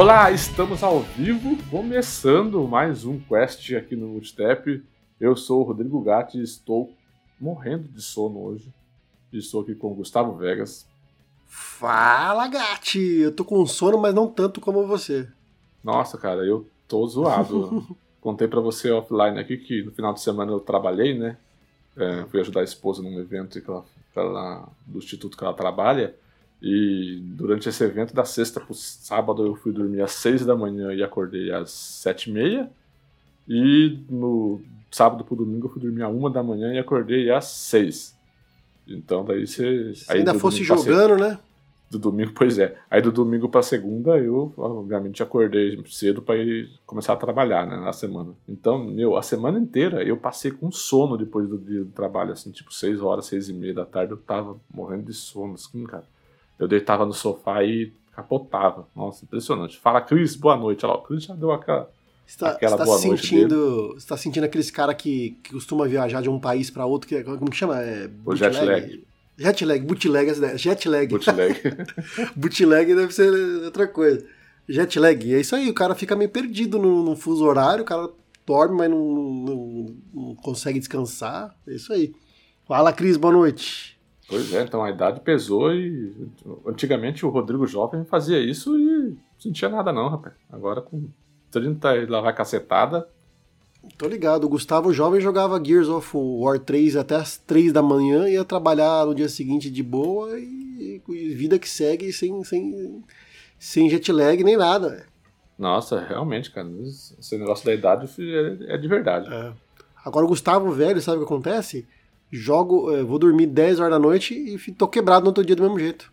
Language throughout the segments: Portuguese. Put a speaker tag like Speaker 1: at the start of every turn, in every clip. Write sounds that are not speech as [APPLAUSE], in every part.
Speaker 1: Olá, estamos ao vivo, começando mais um quest aqui no Multitap. Eu sou o Rodrigo Gatti e estou morrendo de sono hoje. Estou aqui com o Gustavo Vegas.
Speaker 2: Fala, Gatti! Eu tô com sono, mas não tanto como você.
Speaker 1: Nossa, cara, eu tô zoado. [LAUGHS] Contei para você offline aqui que no final de semana eu trabalhei, né? É, fui ajudar a esposa num evento que ela, ela, do instituto que ela trabalha. E durante esse evento, da sexta pro sábado, eu fui dormir às seis da manhã e acordei às sete e meia. E no sábado pro domingo, eu fui dormir às uma da manhã e acordei às seis. Então daí você.
Speaker 2: Se ainda fosse jogando, né?
Speaker 1: Do domingo, pois é. Aí do domingo pra segunda, eu, obviamente, acordei cedo para ir começar a trabalhar, né, na semana. Então, meu, a semana inteira eu passei com sono depois do dia do trabalho, assim, tipo, seis horas, seis e meia da tarde, eu tava morrendo de sono, assim, cara. Eu deitava no sofá e capotava. Nossa, impressionante. Fala, Cris, boa noite. Olha lá, o Cris já deu aquela,
Speaker 2: está, aquela está boa sentindo, noite dele. Você tá sentindo aqueles cara que, que costuma viajar de um país para outro, que, é, como que chama? É,
Speaker 1: o jet lag.
Speaker 2: Jet lag, bootleg, jet lag.
Speaker 1: Bootleg. [LAUGHS]
Speaker 2: bootleg deve ser outra coisa. Jet lag, é isso aí, o cara fica meio perdido no, no fuso horário, o cara dorme, mas não, não, não consegue descansar. É isso aí. Fala, Cris, boa noite.
Speaker 1: Pois é, então a idade pesou e antigamente o Rodrigo Jovem fazia isso e não sentia nada não, rapaz. Agora com 30 e lá vai cacetada.
Speaker 2: Tô ligado, o Gustavo Jovem jogava Gears of War 3 até as 3 da manhã, ia trabalhar no dia seguinte de boa e, e vida que segue sem, sem, sem jet lag nem nada.
Speaker 1: Nossa, realmente, cara, esse negócio da idade é, é de verdade.
Speaker 2: É. Agora o Gustavo velho, sabe o que acontece? Jogo, é, vou dormir 10 horas da noite e tô quebrado no outro dia do mesmo jeito.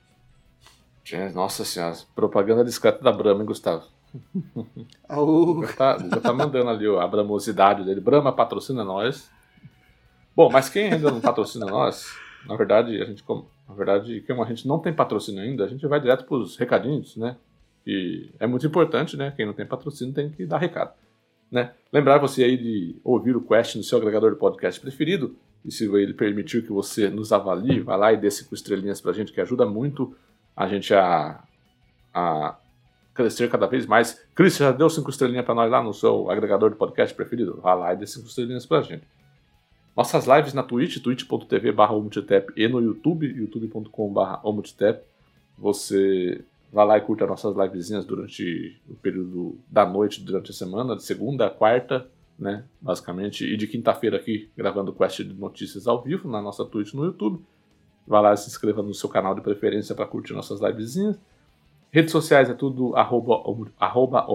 Speaker 1: Nossa senhora, propaganda discreta da Brahma, hein, Gustavo? [LAUGHS]
Speaker 2: Oh.
Speaker 1: Já, tá, já tá mandando ali a bramosidade dele. Brahma patrocina nós. Bom, mas quem ainda não patrocina nós, na verdade, a gente, na verdade, como a gente não tem patrocínio ainda, a gente vai direto pros recadinhos, né? E é muito importante, né? Quem não tem patrocínio tem que dar recado. Né? Lembrar você aí de ouvir o Quest no seu agregador de podcast preferido e se ele permitir que você nos avalie, vai lá e dê cinco estrelinhas pra gente, que ajuda muito a gente a, a crescer cada vez mais. Cris, já deu cinco estrelinhas para nós lá no seu agregador de podcast preferido? Vai lá e dê cinco estrelinhas pra gente. Nossas lives na Twitch, twitch.tv barra e no YouTube, youtube.com barra Você vai lá e curta nossas livezinhas durante o período da noite, durante a semana, de segunda a quarta, né? Basicamente, e de quinta-feira aqui gravando quest de notícias ao vivo na nossa Twitch no YouTube. Vai lá se inscreva no seu canal de preferência para curtir nossas livezinhas. Redes sociais é tudo arroba, arroba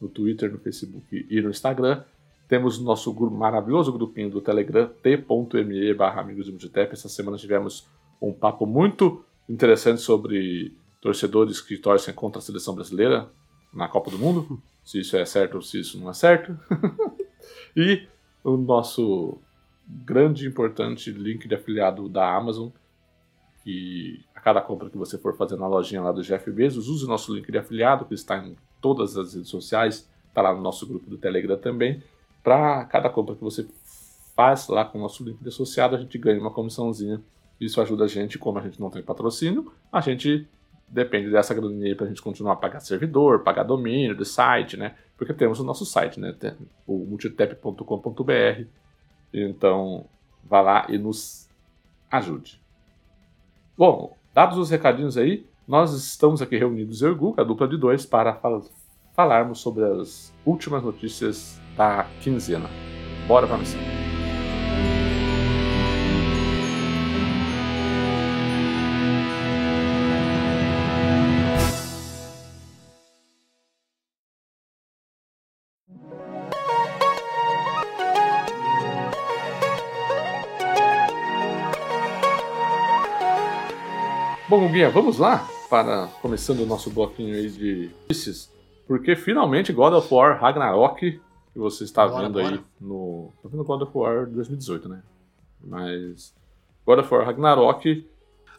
Speaker 1: no Twitter, no Facebook e no Instagram. Temos nosso grupo, maravilhoso grupinho do Telegram, t.me barra amigos do Multitap. Essa semana tivemos um papo muito interessante sobre torcedores que torcem contra a seleção brasileira na Copa do Mundo se isso é certo ou se isso não é certo. [LAUGHS] e o nosso grande importante link de afiliado da Amazon, que a cada compra que você for fazer na lojinha lá do Jeff Bezos, use o nosso link de afiliado, que está em todas as redes sociais, está lá no nosso grupo do Telegram também. Para cada compra que você faz lá com o nosso link de associado, a gente ganha uma comissãozinha. Isso ajuda a gente, como a gente não tem patrocínio, a gente depende dessa graninha para a gente continuar a pagar servidor, pagar domínio do site, né? Porque temos o nosso site, né? O multitep.com.br. Então, vá lá e nos ajude. Bom, dados os recadinhos aí, nós estamos aqui reunidos, eu e Guga, a dupla de dois, para fal falarmos sobre as últimas notícias da quinzena. Bora para a missão. Vamos lá para começando o nosso bloquinho aí de notícias, porque finalmente God of War Ragnarok, que você está bora, vendo bora. aí no, tá vendo God of War 2018, né? Mas God of War Ragnarok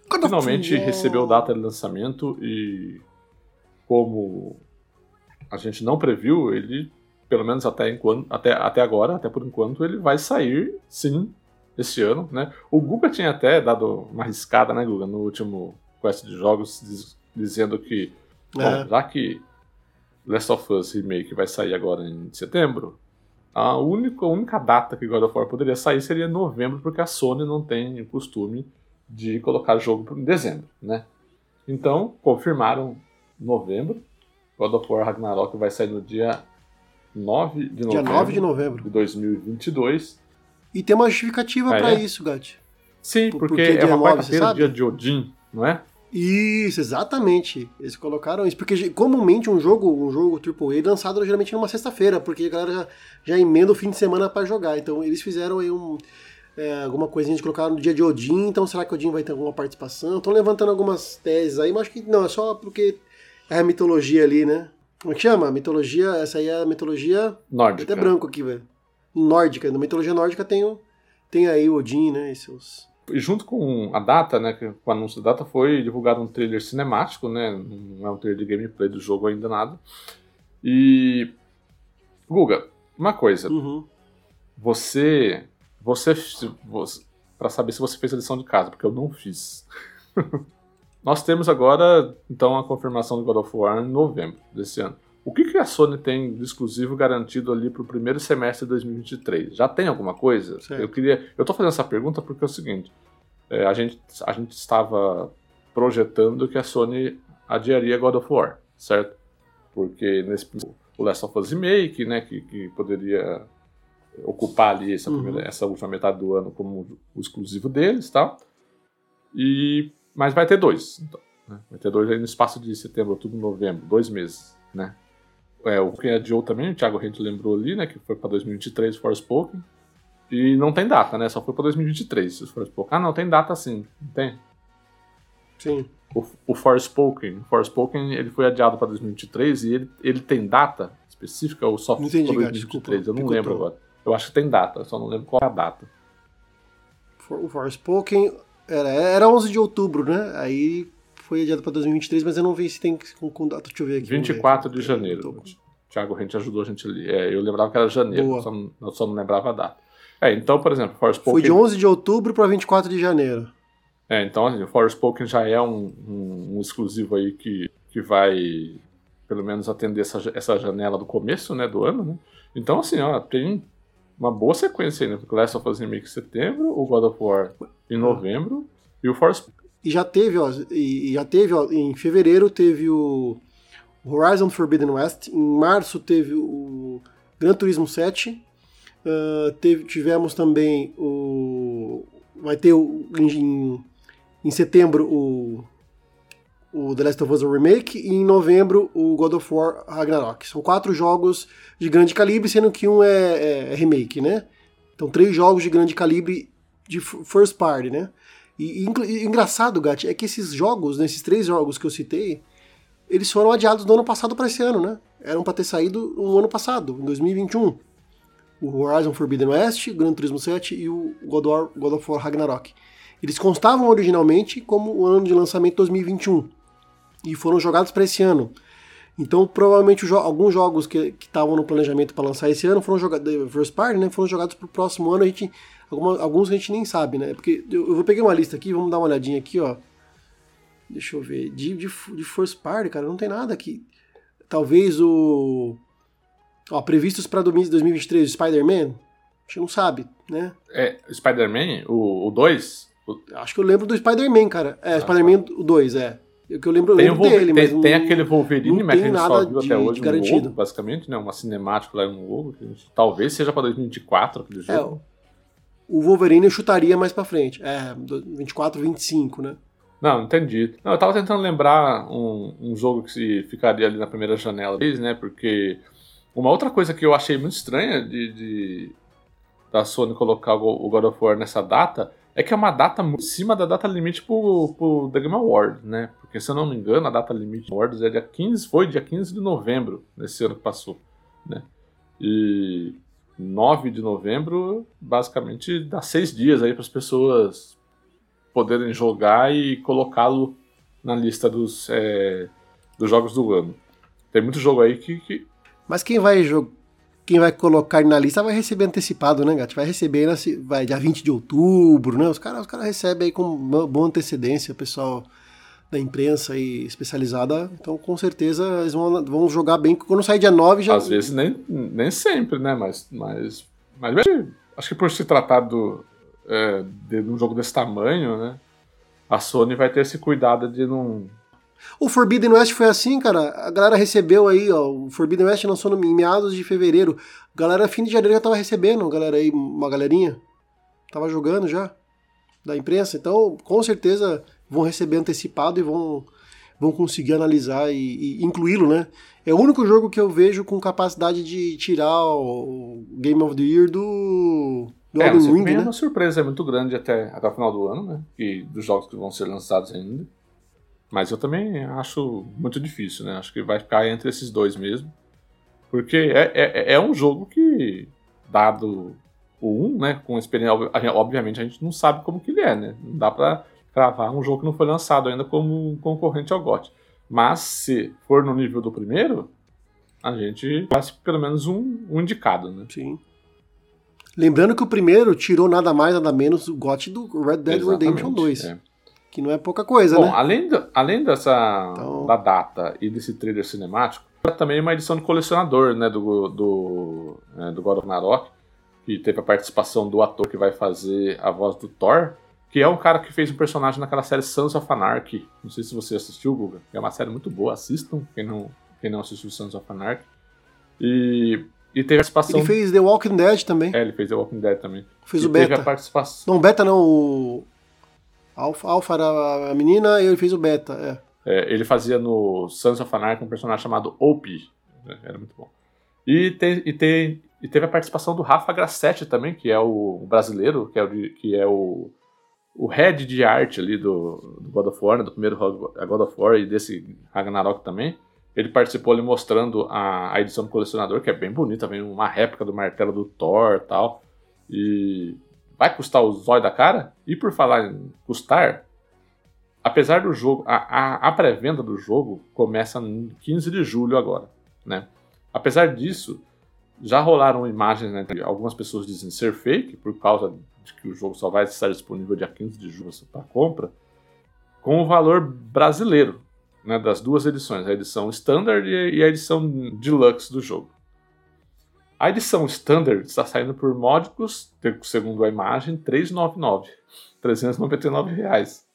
Speaker 1: God finalmente of recebeu data de lançamento e como a gente não previu, ele pelo menos até, enquanto, até, até agora, até por enquanto, ele vai sair sim esse ano, né? O Guga tinha até dado uma riscada, né, Guga, no último quest de jogos, diz, dizendo que, bom, é. já que Last of Us Remake vai sair agora em setembro, a única, a única data que God of War poderia sair seria novembro, porque a Sony não tem o costume de colocar jogo em dezembro, né? Então, confirmaram novembro. God of War Ragnarok vai sair no dia 9 de novembro,
Speaker 2: dia 9 de, novembro.
Speaker 1: de 2022.
Speaker 2: E tem uma justificativa
Speaker 1: Ah,
Speaker 2: para
Speaker 1: é?
Speaker 2: isso, Gatti.
Speaker 1: Sim,
Speaker 2: Por-
Speaker 1: porque
Speaker 2: porque
Speaker 1: é uma
Speaker 2: 9,
Speaker 1: quarta-feira, dia de Odin, não é?
Speaker 2: Isso, exatamente. Eles colocaram isso. Porque comumente um jogo, um jogo AAA é lançado geralmente numa sexta-feira, porque a galera já, já emenda o fim de semana para jogar. Então eles fizeram aí um, é, alguma coisinha de colocar no dia de Odin, então será que Odin vai ter alguma participação? Estão levantando algumas teses aí, mas acho que não, é só porque é a mitologia ali, né? Como é que chama? A mitologia, essa aí é a mitologia.
Speaker 1: Nórdica.
Speaker 2: Até branco aqui, velho. Nórdica. Na mitologia nórdica tem, o, tem aí o Odin, né? E seus.
Speaker 1: E junto com a data, né, com o anúncio da data, foi divulgado um trailer cinemático, né, não é um trailer de gameplay do jogo ainda nada. E Guga, uma coisa,
Speaker 2: Uhum.
Speaker 1: você, você, você para saber se você fez a lição de casa, porque eu não fiz. [LAUGHS] Nós temos agora, então, a confirmação do God of War em novembro desse ano. O que, que a Sony tem de exclusivo garantido ali para o primeiro semestre de 2023? Já tem alguma coisa?
Speaker 2: Certo.
Speaker 1: Eu queria, eu tô fazendo essa pergunta porque é o seguinte: é, a, gente, a gente estava projetando que a Sony adiaria God of War, certo? Porque nesse o Last of Us Remake, né, que, que poderia ocupar ali essa,
Speaker 2: Uhum.
Speaker 1: primeira- essa última metade do ano como o exclusivo deles, tá? E mas vai ter dois, então, né? vai ter dois aí no espaço de setembro, outubro, novembro, dois meses, né? É, o que adiou também, o Thiago Rente lembrou ali, né, que foi para 2023 Forspoken. E não tem data, né? Só foi para 2023 o Forspoken. Ah, não, tem data sim, não tem.
Speaker 2: Sim.
Speaker 1: O, o Forspoken, o Forspoken, ele foi adiado para 2023 e ele, ele tem data específica ou só
Speaker 2: entendi,
Speaker 1: para
Speaker 2: Gato,
Speaker 1: 2023?
Speaker 2: desculpa,
Speaker 1: eu não
Speaker 2: picotou.
Speaker 1: lembro agora. Eu acho que tem data, só não lembro qual é a data.
Speaker 2: For- O Forspoken era, era 11 de outubro, né? Aí foi adiado para 2023, mas eu não vi se tem com, com data. Deixa eu ver aqui. vamos ver.
Speaker 1: 24 de janeiro.
Speaker 2: tô
Speaker 1: Thiago Rente ajudou a gente ali. É, eu lembrava que era janeiro,
Speaker 2: Boa.
Speaker 1: só não, eu só não lembrava a data. É, então, por exemplo, Forspoken...
Speaker 2: Foi de 11 de outubro para 24 de janeiro.
Speaker 1: É, então assim, o Forspoken já é um, um, um exclusivo aí que, que vai pelo menos atender essa, essa janela do começo né, do ano, né? Então, assim, ó, tem uma boa sequência aí, né? Porque Last of Us Remake em setembro, o God of War em novembro e o Forspoken.
Speaker 2: E já teve, ó, e, já teve, ó, em fevereiro teve o Horizon Forbidden West, em março teve o Gran Turismo 7, ah, teve, tivemos também o. Vai ter o, em, em setembro o, o The Last of Us Remake e em novembro o God of War Ragnarok. São quatro jogos de grande calibre, sendo que um é, é remake, né? Então, três jogos de grande calibre de first party, né? E, e engraçado, Gatti, é que esses jogos, né, esses três jogos que eu citei, eles foram adiados do ano passado para esse ano, né? Eram para ter saído no ano passado, em 2021. O Horizon Forbidden West, o Gran Turismo 7 e o God, War, God of War Ragnarok. Eles constavam originalmente como o ano de lançamento 2021 e foram jogados para esse ano. Então, provavelmente, jo- alguns jogos que estavam no planejamento para lançar esse ano foram jogados, first party, né? Foram jogados para o próximo ano. A gente, alguma- alguns a gente nem sabe, né? Porque eu, eu vou pegar uma lista aqui, vamos dar uma olhadinha aqui, ó. Deixa eu ver. De, de, de first party, cara, não tem nada aqui. Talvez o. Ó, previstos para 2023, o Spider-Man? A gente não sabe, né?
Speaker 1: É, Spider-Man, o 2,
Speaker 2: Acho que eu lembro do Spider-Man, cara. É,
Speaker 1: Ah,
Speaker 2: Spider-Man o 2, é. O que eu lembro, eu
Speaker 1: o
Speaker 2: lembro
Speaker 1: Wolverine,
Speaker 2: dele, mas
Speaker 1: tem,
Speaker 2: não-
Speaker 1: tem aquele Wolverine, mas que a gente só viu
Speaker 2: de-
Speaker 1: até hoje
Speaker 2: de
Speaker 1: um logo, basicamente, né? Uma cinemática lá um logo, que talvez seja para 2024 aquele
Speaker 2: É,
Speaker 1: jogo.
Speaker 2: O Wolverine chutaria mais pra frente. É, do- 24, 25, né?
Speaker 1: Não, entendi. Não, eu tava tentando lembrar um, um jogo que ficaria ali na primeira janela deles, né? Porque uma outra coisa que eu achei muito estranha de, de- da Sony colocar o, God of War nessa data é que é uma data muito cima da data limite pro, pro The Game Awards, né? Porque se eu não me engano, a data limite Awards é dia 15, foi dia 15 de novembro nesse ano que passou, né? E 9 de novembro, basicamente, dá seis dias aí para as pessoas poderem jogar e colocá-lo na lista dos, é, dos jogos do ano. Tem muito jogo aí que, que-
Speaker 2: Mas quem vai jo- quem vai colocar na lista vai receber antecipado, né, gato? Vai receber se- vai dia 20 de outubro, né? Os caras os cara recebem aí com boa antecedência, o pessoal da imprensa aí especializada, então com certeza eles vão, vão jogar bem. Quando sair dia 9 já.
Speaker 1: Às vezes nem, nem sempre, né? Mas, mas, mas acho que por se tratar do, é, de um jogo desse tamanho, né? A Sony vai ter esse cuidado de não.
Speaker 2: O Forbidden West foi assim, cara. A galera recebeu aí, ó. O Forbidden West lançou no, em meados de fevereiro. A galera, fim de janeiro já tava recebendo, galera aí, uma galerinha. Tava jogando já. Da imprensa. Então, com certeza vão receber antecipado e vão, vão conseguir analisar e, e incluí-lo, né? É o único jogo que eu vejo com capacidade de tirar o Game of the Year do, do
Speaker 1: é,
Speaker 2: Elden Ring,
Speaker 1: é
Speaker 2: né?
Speaker 1: uma surpresa muito grande até, até o final do ano, né? E dos jogos que vão ser lançados ainda. Mas eu também acho muito difícil, né? Acho que vai ficar entre esses dois mesmo. Porque é, é, é um jogo que, dado o 1, né? Com experiência, obviamente a gente não sabe como que ele é, né? Não dá pra cravar um jogo que não foi lançado ainda como um concorrente ao GOT. Mas se for no nível do primeiro, a gente faz pelo menos um, um indicado, né?
Speaker 2: Sim. Lembrando que o primeiro tirou nada mais, nada menos o GOT do Red Dead
Speaker 1: Exatamente,
Speaker 2: Redemption 2.
Speaker 1: é.
Speaker 2: Que não é pouca coisa,
Speaker 1: Bom,
Speaker 2: né?
Speaker 1: além, da- além dessa
Speaker 2: Então-
Speaker 1: da data e desse trailer cinemático, também uma edição de colecionador, né, do, do, é, do God of Narok, que teve a participação do ator que vai fazer a voz do Thor, que é um cara que fez um personagem naquela série Sons of Anarchy. Não sei se você assistiu, Guga. É uma série muito boa, assistam, quem não, quem não assistiu Sons of Anarchy. E, e teve a participação...
Speaker 2: Ele fez The Walking Dead também.
Speaker 1: É, ele fez The Walking Dead também.
Speaker 2: Fez
Speaker 1: e
Speaker 2: o
Speaker 1: teve
Speaker 2: Beta.
Speaker 1: a participação...
Speaker 2: Não, Beta não, o. Alpha, Alpha era a menina e ele fez o Beta, é.
Speaker 1: É, ele fazia no Sons of Anarchy um personagem chamado Opie. né, Era muito bom. E, te- e, te- e teve a participação do Rafa Grassetti também, que é o brasileiro, que é o, que é o, o head de arte ali do, do God of War, né, do primeiro God God of War e desse Ragnarok também. Ele participou ali mostrando a, a edição do colecionador, que é bem bonita, vem uma réplica do martelo do Thor e tal. E vai custar o zóio da cara. E por falar em custar, apesar do jogo, a, a, a pré-venda do jogo começa em 15 de julho agora, né? Apesar disso, já rolaram imagens, né? Algumas pessoas dizem ser fake, por causa de que o jogo só vai estar disponível dia 15 de julho para compra, com o valor brasileiro, né? Das duas edições, a edição Standard e e a edição Deluxe do jogo. A edição Standard está saindo por módicos, segundo a imagem, 399, 399 reais.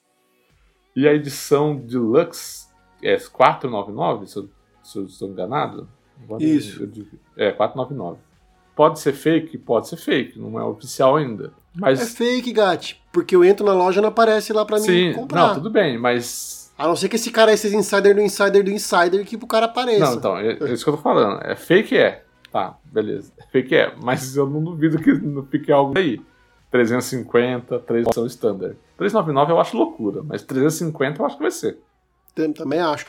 Speaker 1: E a edição Deluxe é 499, se eu, se eu estou enganado. Agora
Speaker 2: Isso.
Speaker 1: eu É, 499. Pode ser fake? Pode ser fake, não é oficial ainda. Mas
Speaker 2: É fake, Gat, porque eu entro na loja e não aparece lá pra
Speaker 1: sim,
Speaker 2: mim comprar.
Speaker 1: não, tudo bem, mas
Speaker 2: A não ser que esse cara é esse insider do insider do insider que pro cara apareça.
Speaker 1: Não, então, é, é isso que eu tô falando. É fake é. Tá, beleza. Fake é. Mas eu não duvido que não fique algo aí. 350, 3 são standard. 399 eu acho loucura, mas 350 eu acho que vai ser.
Speaker 2: Tam- Também acho.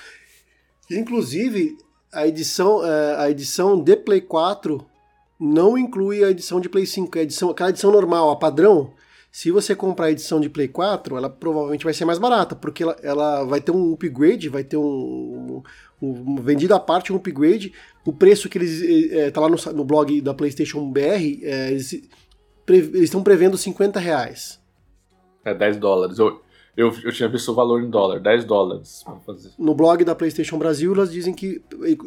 Speaker 2: Inclusive, a edição, é, a edição de Play 4 não inclui a edição de Play 5. A edição, aquela edição normal, a padrão, se você comprar a edição de Play 4, ela provavelmente vai ser mais barata, porque ela, ela vai ter um upgrade, vai ter um, um- um- vendido à parte um upgrade. O preço que eles. eh, tá lá no, no blog da PlayStation BR, eh, eles estão prevendo 50 reais.
Speaker 1: É 10 dólares. Eu, eu, eu tinha visto o valor em dólar, 10 dólares fazer.
Speaker 2: no blog da PlayStation Brasil, elas dizem que.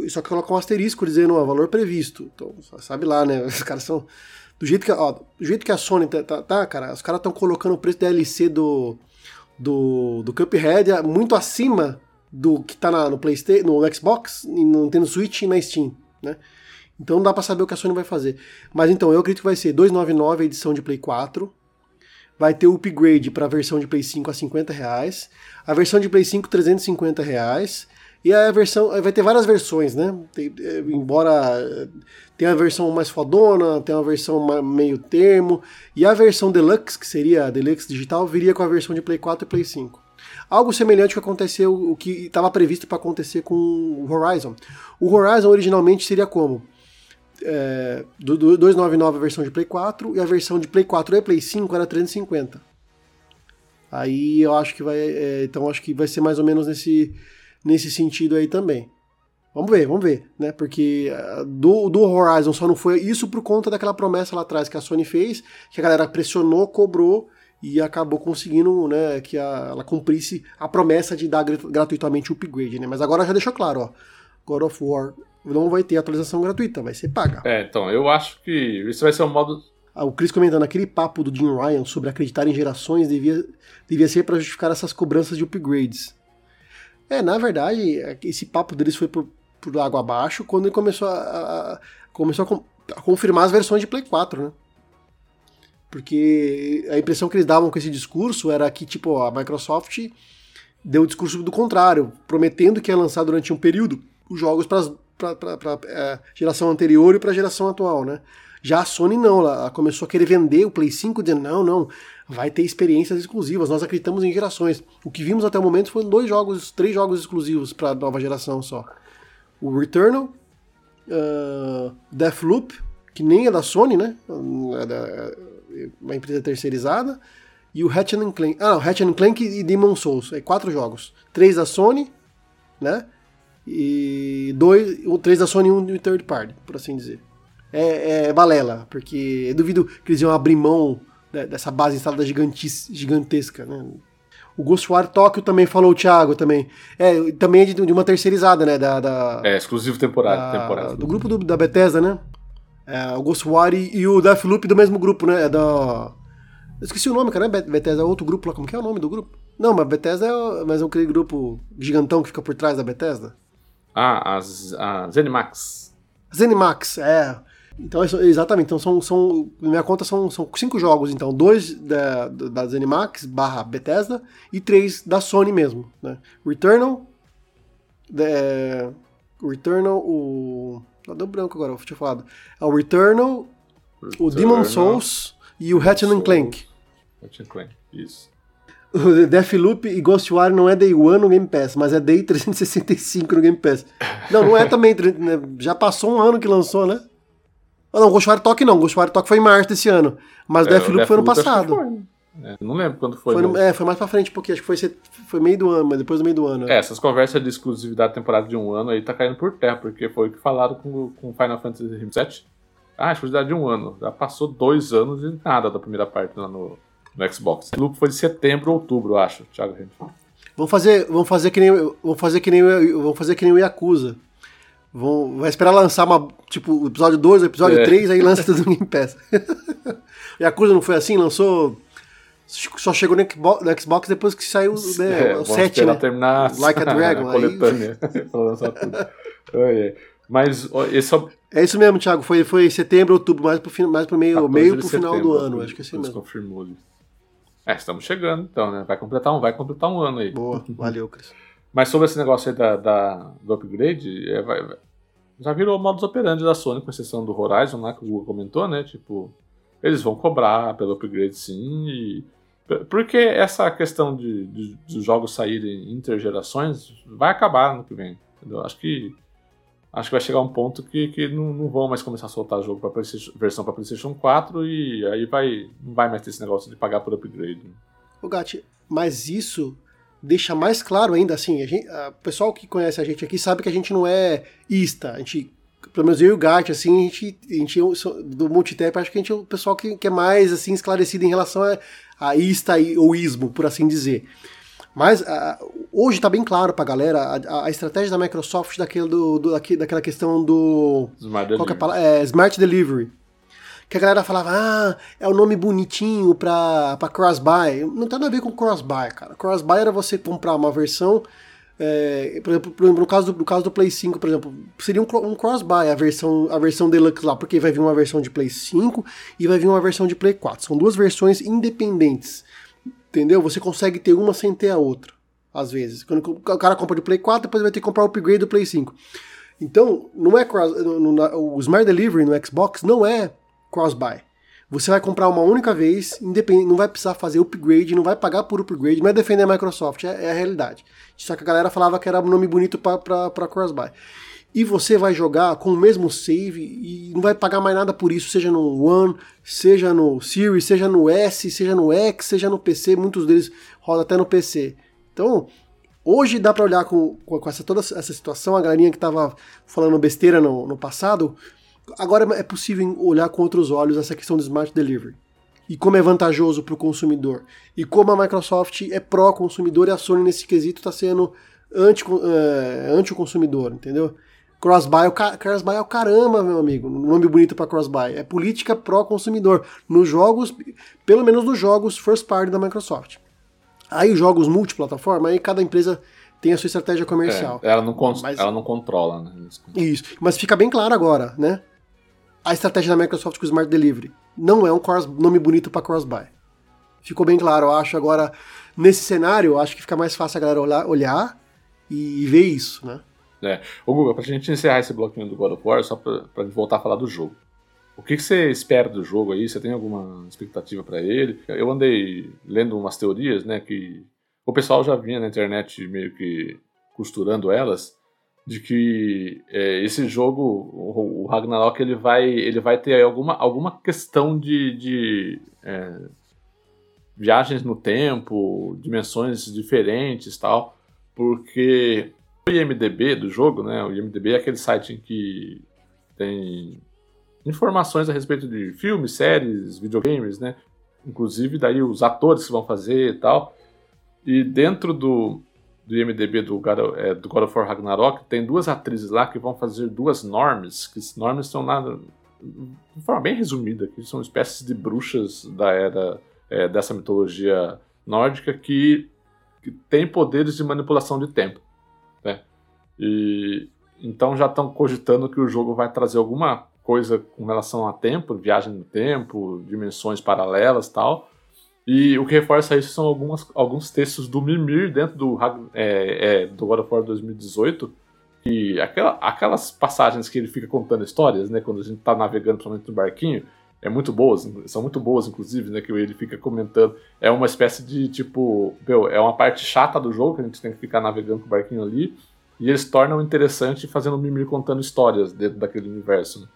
Speaker 2: Só que colocam um asterisco dizendo, ó, valor previsto. Então, sabe lá, né? [LAUGHS] Os caras são. Do jeito que, ó, do jeito que a Sony tá, tá, tá, cara, os caras estão colocando o preço da DLC do, do, do Cuphead muito acima do que tá na, no PlayStation, no Xbox, no Nintendo Switch e na Steam, né? Então não dá pra saber o que a Sony vai fazer. Mas então, eu acredito que vai ser 299 a edição de Play 4. Vai ter o upgrade para a versão de Play 5 a 50 reais. A versão de Play 5, 350 reais. E a versão. Vai ter várias versões, né? Tem- é, embora é, tenha a versão mais fodona, tem uma versão meio termo. E a versão Deluxe, que seria a Deluxe Digital, viria com a versão de Play 4 e Play 5. Algo semelhante que aconteceu, o que estava previsto para acontecer com o Horizon. O Horizon originalmente seria como? É, do, do 299 a versão de Play 4 e a versão de Play 4 e Play 5 era 350. Aí eu acho que vai. é, então acho que vai ser mais ou menos nesse, nesse sentido aí também. Vamos ver, vamos ver, né? Porque ah, do, do Horizon só não foi isso por conta daquela promessa lá atrás que a Sony fez, que a galera pressionou, cobrou e acabou conseguindo né, que a, ela cumprisse a promessa de dar gratuitamente o upgrade. Né? Mas agora já deixou claro, ó, God of War não vai ter atualização gratuita, vai ser paga.
Speaker 1: É, então, eu acho que isso vai ser um modo.
Speaker 2: Ah, o Chris comentando, aquele papo do Jim Ryan sobre acreditar em gerações devia, devia ser para justificar essas cobranças de upgrades. É, na verdade, esse papo deles foi por, por água abaixo quando ele começou a, a começou a, a, confirmar as versões de Play 4, né? Porque a impressão que eles davam com esse discurso era que, tipo, a Microsoft deu o discurso do contrário, prometendo que ia lançar durante um período os jogos para a é, geração anterior e para a geração atual, né? Já a Sony não, ela começou a querer vender o Play 5, dizendo, não, não, vai ter experiências exclusivas, nós acreditamos em gerações. O que vimos até o momento foram dois jogos, três jogos exclusivos para a nova geração só. O Returnal, uh, Deathloop, que nem é da Sony, né? É, da, é uma empresa terceirizada, e o Hatchet Clank. Ah, Hatchet Clank e Demon Souls. É quatro jogos. Três da Sony, né? E dois, três da Sony e um third party, por assim dizer. É, é balela, porque eu duvido que eles iam abrir mão dessa base instalada gigantesca, né? O Ghostwire Tokyo também falou o Thiago também. É, também é de, de uma terceirizada, né? Da, da
Speaker 1: é, exclusivo temporada.
Speaker 2: Da,
Speaker 1: temporada.
Speaker 2: Do grupo do, da Bethesda, né? É, o Ghostwire e o Deathloop do mesmo grupo, né? É da. Eu esqueci o nome, cara, né? Bethesda é outro grupo lá. Como que é o nome do grupo? Não, mas Bethesda é, mas é aquele grupo gigantão que fica por trás da Bethesda.
Speaker 1: Ah, as, a Zenimax.
Speaker 2: Zenimax, é. Então, exatamente. Então, são, são, na minha conta, são, são cinco jogos. Então, dois da, da Zenimax barra Bethesda e três da Sony mesmo. Né? Returnal, the, Returnal, o... Ah, deu branco agora, eu tinha falado. É o Returnal, Returnal, o Demon Souls e o Hatchet Clank.
Speaker 1: Hatchet Clank, isso. [LAUGHS]
Speaker 2: O Deathloop e Ghostwire não é Day One no Game Pass, mas é Day 365 no Game Pass. Não, não é também. Né? Já passou um ano que lançou, né? Ah, não, Ghostwire Tokyo não. Ghostwire Tokyo foi em março desse ano. Mas é, o Deathloop foi ano passado. Foi.
Speaker 1: É, não lembro quando foi.
Speaker 2: Foi, no, é, foi mais pra frente, porque acho que foi, foi meio do ano, mas depois do meio do ano.
Speaker 1: É, essas conversas de exclusividade temporada de um ano aí tá caindo por terra, porque foi o que falaram com, com Final Fantasy VII. Ah, exclusividade de um ano. Já passou dois anos e nada da primeira parte lá no, no Xbox. O loop foi de setembro ou outubro, eu acho, Thiago
Speaker 2: Vamos fazer, vamos fazer que nem, vamos fazer que nem, vamos fazer que nem o Yakuza. Vão, vai esperar lançar uma, tipo, o episódio 2, o episódio é. 3, aí lança tudo Game Pass. [LAUGHS] Yakuza não foi assim? Lançou. Só chegou no Xbox, depois que saiu né, é, o 7, né?
Speaker 1: terminar
Speaker 2: like a [LAUGHS] Dragon.
Speaker 1: a coletânea. [LAUGHS] tudo. Mas esse é...
Speaker 2: é isso mesmo, Thiago. Foi, foi setembro, outubro, mais pro, mais pro meio, meio pro final do ano. Acho que é assim mesmo.
Speaker 1: confirmou É, estamos chegando então, né? Vai completar um, vai completar um ano aí.
Speaker 2: Boa, valeu, Cris.
Speaker 1: Mas sobre esse negócio aí da, da do upgrade, é, vai, já virou modus operandi da Sony, com exceção do Horizon, lá que o Google comentou, né? Tipo, eles vão cobrar pelo upgrade sim. E... Porque essa questão de, de, de jogos saírem intergerações vai acabar no que vem. Entendeu? Acho que acho que vai chegar um ponto que, que não, não vão mais começar a soltar jogo para versão para PlayStation 4 e aí vai não vai mais ter esse negócio de pagar por upgrade.
Speaker 2: O Gatti, mas isso deixa mais claro ainda, assim, o pessoal que conhece a gente aqui sabe que a gente não é ista, a gente, pelo menos eu e o Gat, assim, a gente, a gente do Multitap, acho que a gente é o pessoal que, que é mais, assim, esclarecido em relação a, a ista ou ismo, por assim dizer. Mas uh, hoje está bem claro para a galera a, estratégia da Microsoft daquele do, do, daquela questão do...
Speaker 1: Smart Delivery.
Speaker 2: É, é, Smart Delivery que a galera falava, ah, é o um nome bonitinho pra, pra cross-buy. Não tem nada a ver com cross-buy, cara. Cross-buy era você comprar uma versão, é, por, exemplo, por exemplo, no caso, do, no caso do Play 5, por exemplo, seria um, um cross-buy a versão, a versão Deluxe lá, porque vai vir uma versão de Play 5 e vai vir uma versão de Play 4. São duas versões independentes, entendeu? Você consegue ter uma sem ter a outra, às vezes. Quando o cara compra de Play 4, depois vai ter que comprar o upgrade do Play 5. Então, não é cross, no, no, o Smart Delivery no Xbox não é cross-buy. Você vai comprar uma única vez, independente, não vai precisar fazer upgrade, não vai pagar por upgrade, não é defender a Microsoft, é, é a realidade. Só que a galera falava que era um nome bonito para cross-buy. E você vai jogar com o mesmo save e não vai pagar mais nada por isso, seja no One, seja no Series, seja no S, seja no X, seja no PC, muitos deles rodam até no PC. Então, hoje dá para olhar com, com essa, toda essa situação, a galerinha que estava falando besteira no, no passado, agora é possível olhar com outros olhos essa questão do Smart Delivery. e como é vantajoso para o consumidor. E como a Microsoft é pró-consumidor e a Sony nesse quesito está sendo anti, uh, anti-consumidor, entendeu? Crossbuy, crossbuy é o caramba, meu amigo. Nome bonito para crossbuy. É política pró-consumidor. Nos jogos, pelo menos nos jogos first party da Microsoft. Aí os jogos multiplataforma, aí cada empresa tem a sua estratégia comercial.
Speaker 1: É, ela, não mas, ela não controla, né?
Speaker 2: Isso. Mas fica bem claro agora, né? A estratégia da Microsoft com o Smart Delivery não é um cross, nome bonito para cross-buy. Ficou bem claro, eu acho. Agora, nesse cenário, eu acho que fica mais fácil a galera olhar, olhar e, e ver isso, né?
Speaker 1: É. Ô Guga, pra gente encerrar esse bloquinho do God of War, só pra, pra voltar a falar do jogo. O que, que você espera do jogo aí? Você tem alguma expectativa para ele? Eu andei lendo umas teorias, né, que o pessoal já vinha na internet meio que costurando elas, de que é, esse jogo, o, Ragnarok, ele vai, ele vai ter alguma, alguma questão de, de é, viagens no tempo, dimensões diferentes tal, porque IMDB do jogo, né, o IMDB é aquele site em que tem informações a respeito de filmes, séries, videogames, né, inclusive daí os atores que vão fazer e tal, e dentro do, do IMDB do God, é, do God of War Ragnarok, tem duas atrizes lá que vão fazer duas normes, que normes são lá, de forma bem resumida, que são espécies de bruxas da era é, dessa mitologia nórdica que, que tem poderes de manipulação de tempo. E então já estão cogitando que o jogo vai trazer alguma coisa com relação a tempo, viagem no tempo, dimensões paralelas tal. E o que reforça isso são algumas, alguns textos do Mimir dentro do, é, é, do God of War 2018. E aquela, aquelas passagens que ele fica contando histórias, né? Quando a gente tá navegando, principalmente no barquinho, é muito boas, são muito boas, inclusive, né? Que ele fica comentando. É uma espécie de tipo. Meu, é uma parte chata do jogo que a gente tem que ficar navegando com o barquinho ali. E eles tornam interessante fazendo o Mimir contando histórias dentro daquele universo. Né?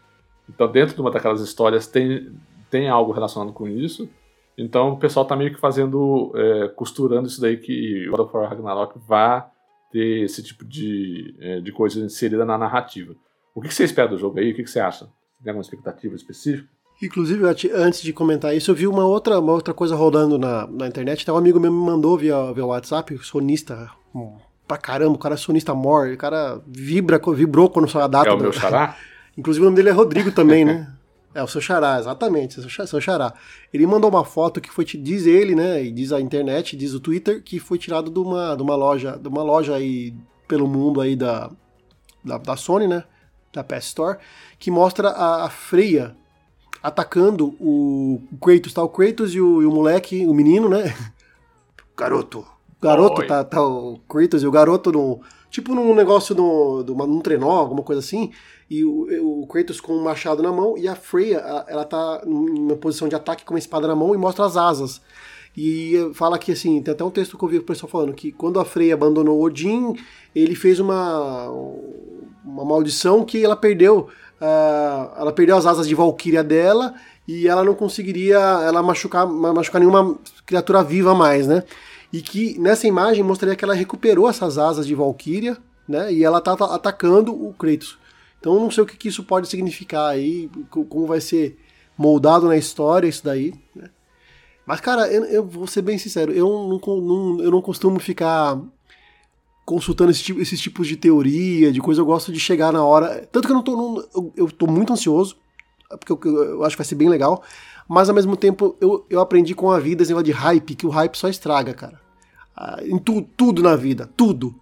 Speaker 1: Então, dentro de uma daquelas histórias, tem, tem algo relacionado com isso. Então o pessoal tá meio que fazendo, é, costurando isso daí que God of War Ragnarok vá ter esse tipo de, é, de coisa inserida na narrativa. O que, você espera do jogo aí? O que, você acha? Tem alguma expectativa específica?
Speaker 2: Inclusive, antes de comentar isso, eu vi uma outra, uma outra coisa rolando na, na internet. Até um amigo meu me mandou via, via WhatsApp, sonista hum, pra caramba, o cara é sonista mor, o cara vibra, vibrou quando saiu a data.
Speaker 1: É o do... meu [LAUGHS] xará?
Speaker 2: Inclusive o nome dele é Rodrigo também, né? [LAUGHS] É, o seu xará, exatamente, seu, seu xará. Ele mandou uma foto que foi, diz ele, né, e diz a internet, diz o Twitter, que foi tirado de uma, de uma loja, de uma loja aí pelo mundo aí da, da, da Sony, né, da PS Store, que mostra a, a Freya atacando o, o Kratos, tá? O Kratos e o, e o moleque, o menino, né? [LAUGHS] Garoto. Garoto, tá, tá o Kratos e o garoto no, tipo num negócio, no, num trenó, alguma coisa assim, e o, o Kratos com um machado na mão, e a Freya, ela tá numa posição de ataque com uma espada na mão e mostra as asas. E fala que, assim, tem até um texto que eu vi o pessoal falando, que quando a Freya abandonou Odin, ele fez uma, uma maldição que ela perdeu, uh, ela perdeu as asas de Valkyria dela, e ela não conseguiria ela machucar, machucar nenhuma criatura viva mais, né? E que nessa imagem mostraria que ela recuperou essas asas de Valkyria, né? E ela tá atacando o Kratos. Então não sei o que, que isso pode significar aí, como vai ser moldado na história isso daí, né? Mas, cara, eu, eu, vou ser bem sincero, eu não, não, eu não costumo ficar consultando esse tipo, esses tipos de teoria, de coisa, eu gosto de chegar na hora. Tanto que eu não tô. Não, eu, eu tô muito ansioso, porque eu, eu, acho que vai ser bem legal. Mas ao mesmo tempo, eu, eu aprendi com a vida esse negócio de hype, que o hype só estraga, cara. Ah, em tu, tudo na vida, tudo.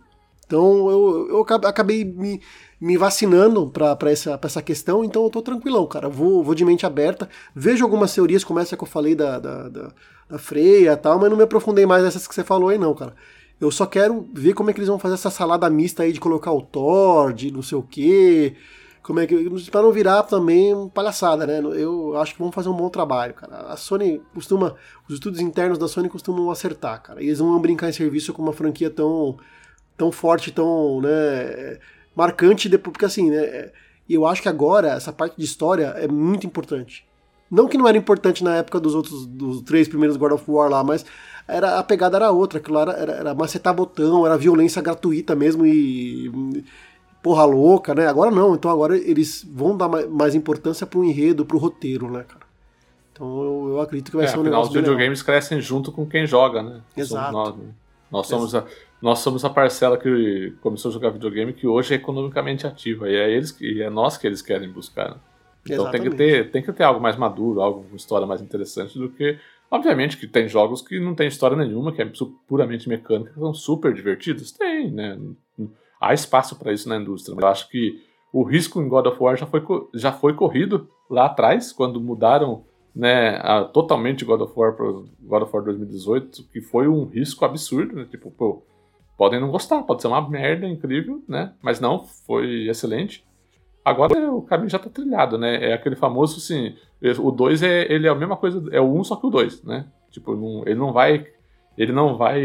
Speaker 2: Então eu, eu acabei me, me vacinando para essa, essa questão, então eu tô tranquilão, cara. Vou, vou de mente aberta. Vejo algumas teorias, como essa que eu falei da, da, da, da freia e tal, mas não me aprofundei mais nessas que você falou aí, não, cara. Eu só quero ver como é que eles vão fazer essa salada mista aí de colocar o Thor, de não sei o quê. Como é que. Pra não virar também palhaçada, né? Eu acho que vão fazer um bom trabalho, cara. A Sony costuma. Os estudos internos da Sony costumam acertar, cara. E eles vão brincar em serviço com uma franquia tão. tão forte, tão. né marcante depois, porque assim, né? É, eu acho que agora essa parte de história é muito importante. Não que não era importante na época dos outros, dos três primeiros God of War lá, mas era, a pegada era outra, aquilo era, era, era macetar botão, era violência gratuita mesmo e porra louca, né? Agora não, então agora eles vão dar mais importância pro enredo, pro roteiro, né, cara? Então eu, eu acredito que vai
Speaker 1: É,
Speaker 2: ser um
Speaker 1: afinal,
Speaker 2: negócio
Speaker 1: os
Speaker 2: bem legal.
Speaker 1: videogames crescem junto com quem joga, né?
Speaker 2: Exato.
Speaker 1: Somos nós, né? Nós somos, a, nós somos a parcela que começou a jogar videogame que hoje é economicamente ativa. E é, eles, que- é nós que eles querem buscar. né? Então tem que, ter, tem que ter algo mais maduro, algo com história mais interessante do que. Obviamente que tem jogos que não tem história nenhuma, que é puramente mecânica, que são super divertidos. Tem, né? Há espaço para isso na indústria. Mas eu acho que o risco em God of War já foi, já foi corrido lá atrás, quando mudaram né, a- totalmente God of War para God of War 2018, que foi um risco absurdo, né? Tipo, pô, podem não gostar, pode ser uma merda incrível, né? Mas não, foi excelente. Agora o caminho já tá trilhado, né? É aquele famoso assim, o 2 é ele é a mesma coisa, é o 1 um, só que o 2, né? Tipo, não- ele não vai ele não vai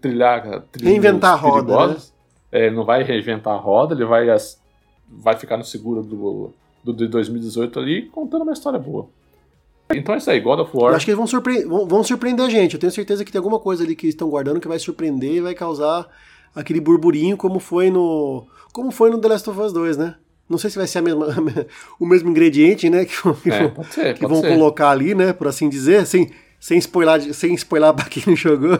Speaker 1: trilhar trilhos
Speaker 2: Reinventar a roda,
Speaker 1: perigosos, é, não vai reinventar a roda, ele vai as- vai ficar no seguro do do de 2018 ali contando uma história boa. Então é isso aí, God of
Speaker 2: Eu
Speaker 1: War.
Speaker 2: acho que eles vão, surpre- vão- vão surpreender a gente. Eu tenho certeza que tem alguma coisa ali que estão guardando que vai surpreender e vai causar aquele burburinho como foi no. Como foi no The Last of Us 2, né? Não sei se vai ser mesma, [LAUGHS] o mesmo ingrediente, né? Que,
Speaker 1: É,
Speaker 2: vão-
Speaker 1: ser,
Speaker 2: que vão colocar ali, né? Por assim dizer, sem, sem spoiler, sem spoiler pra quem não jogou.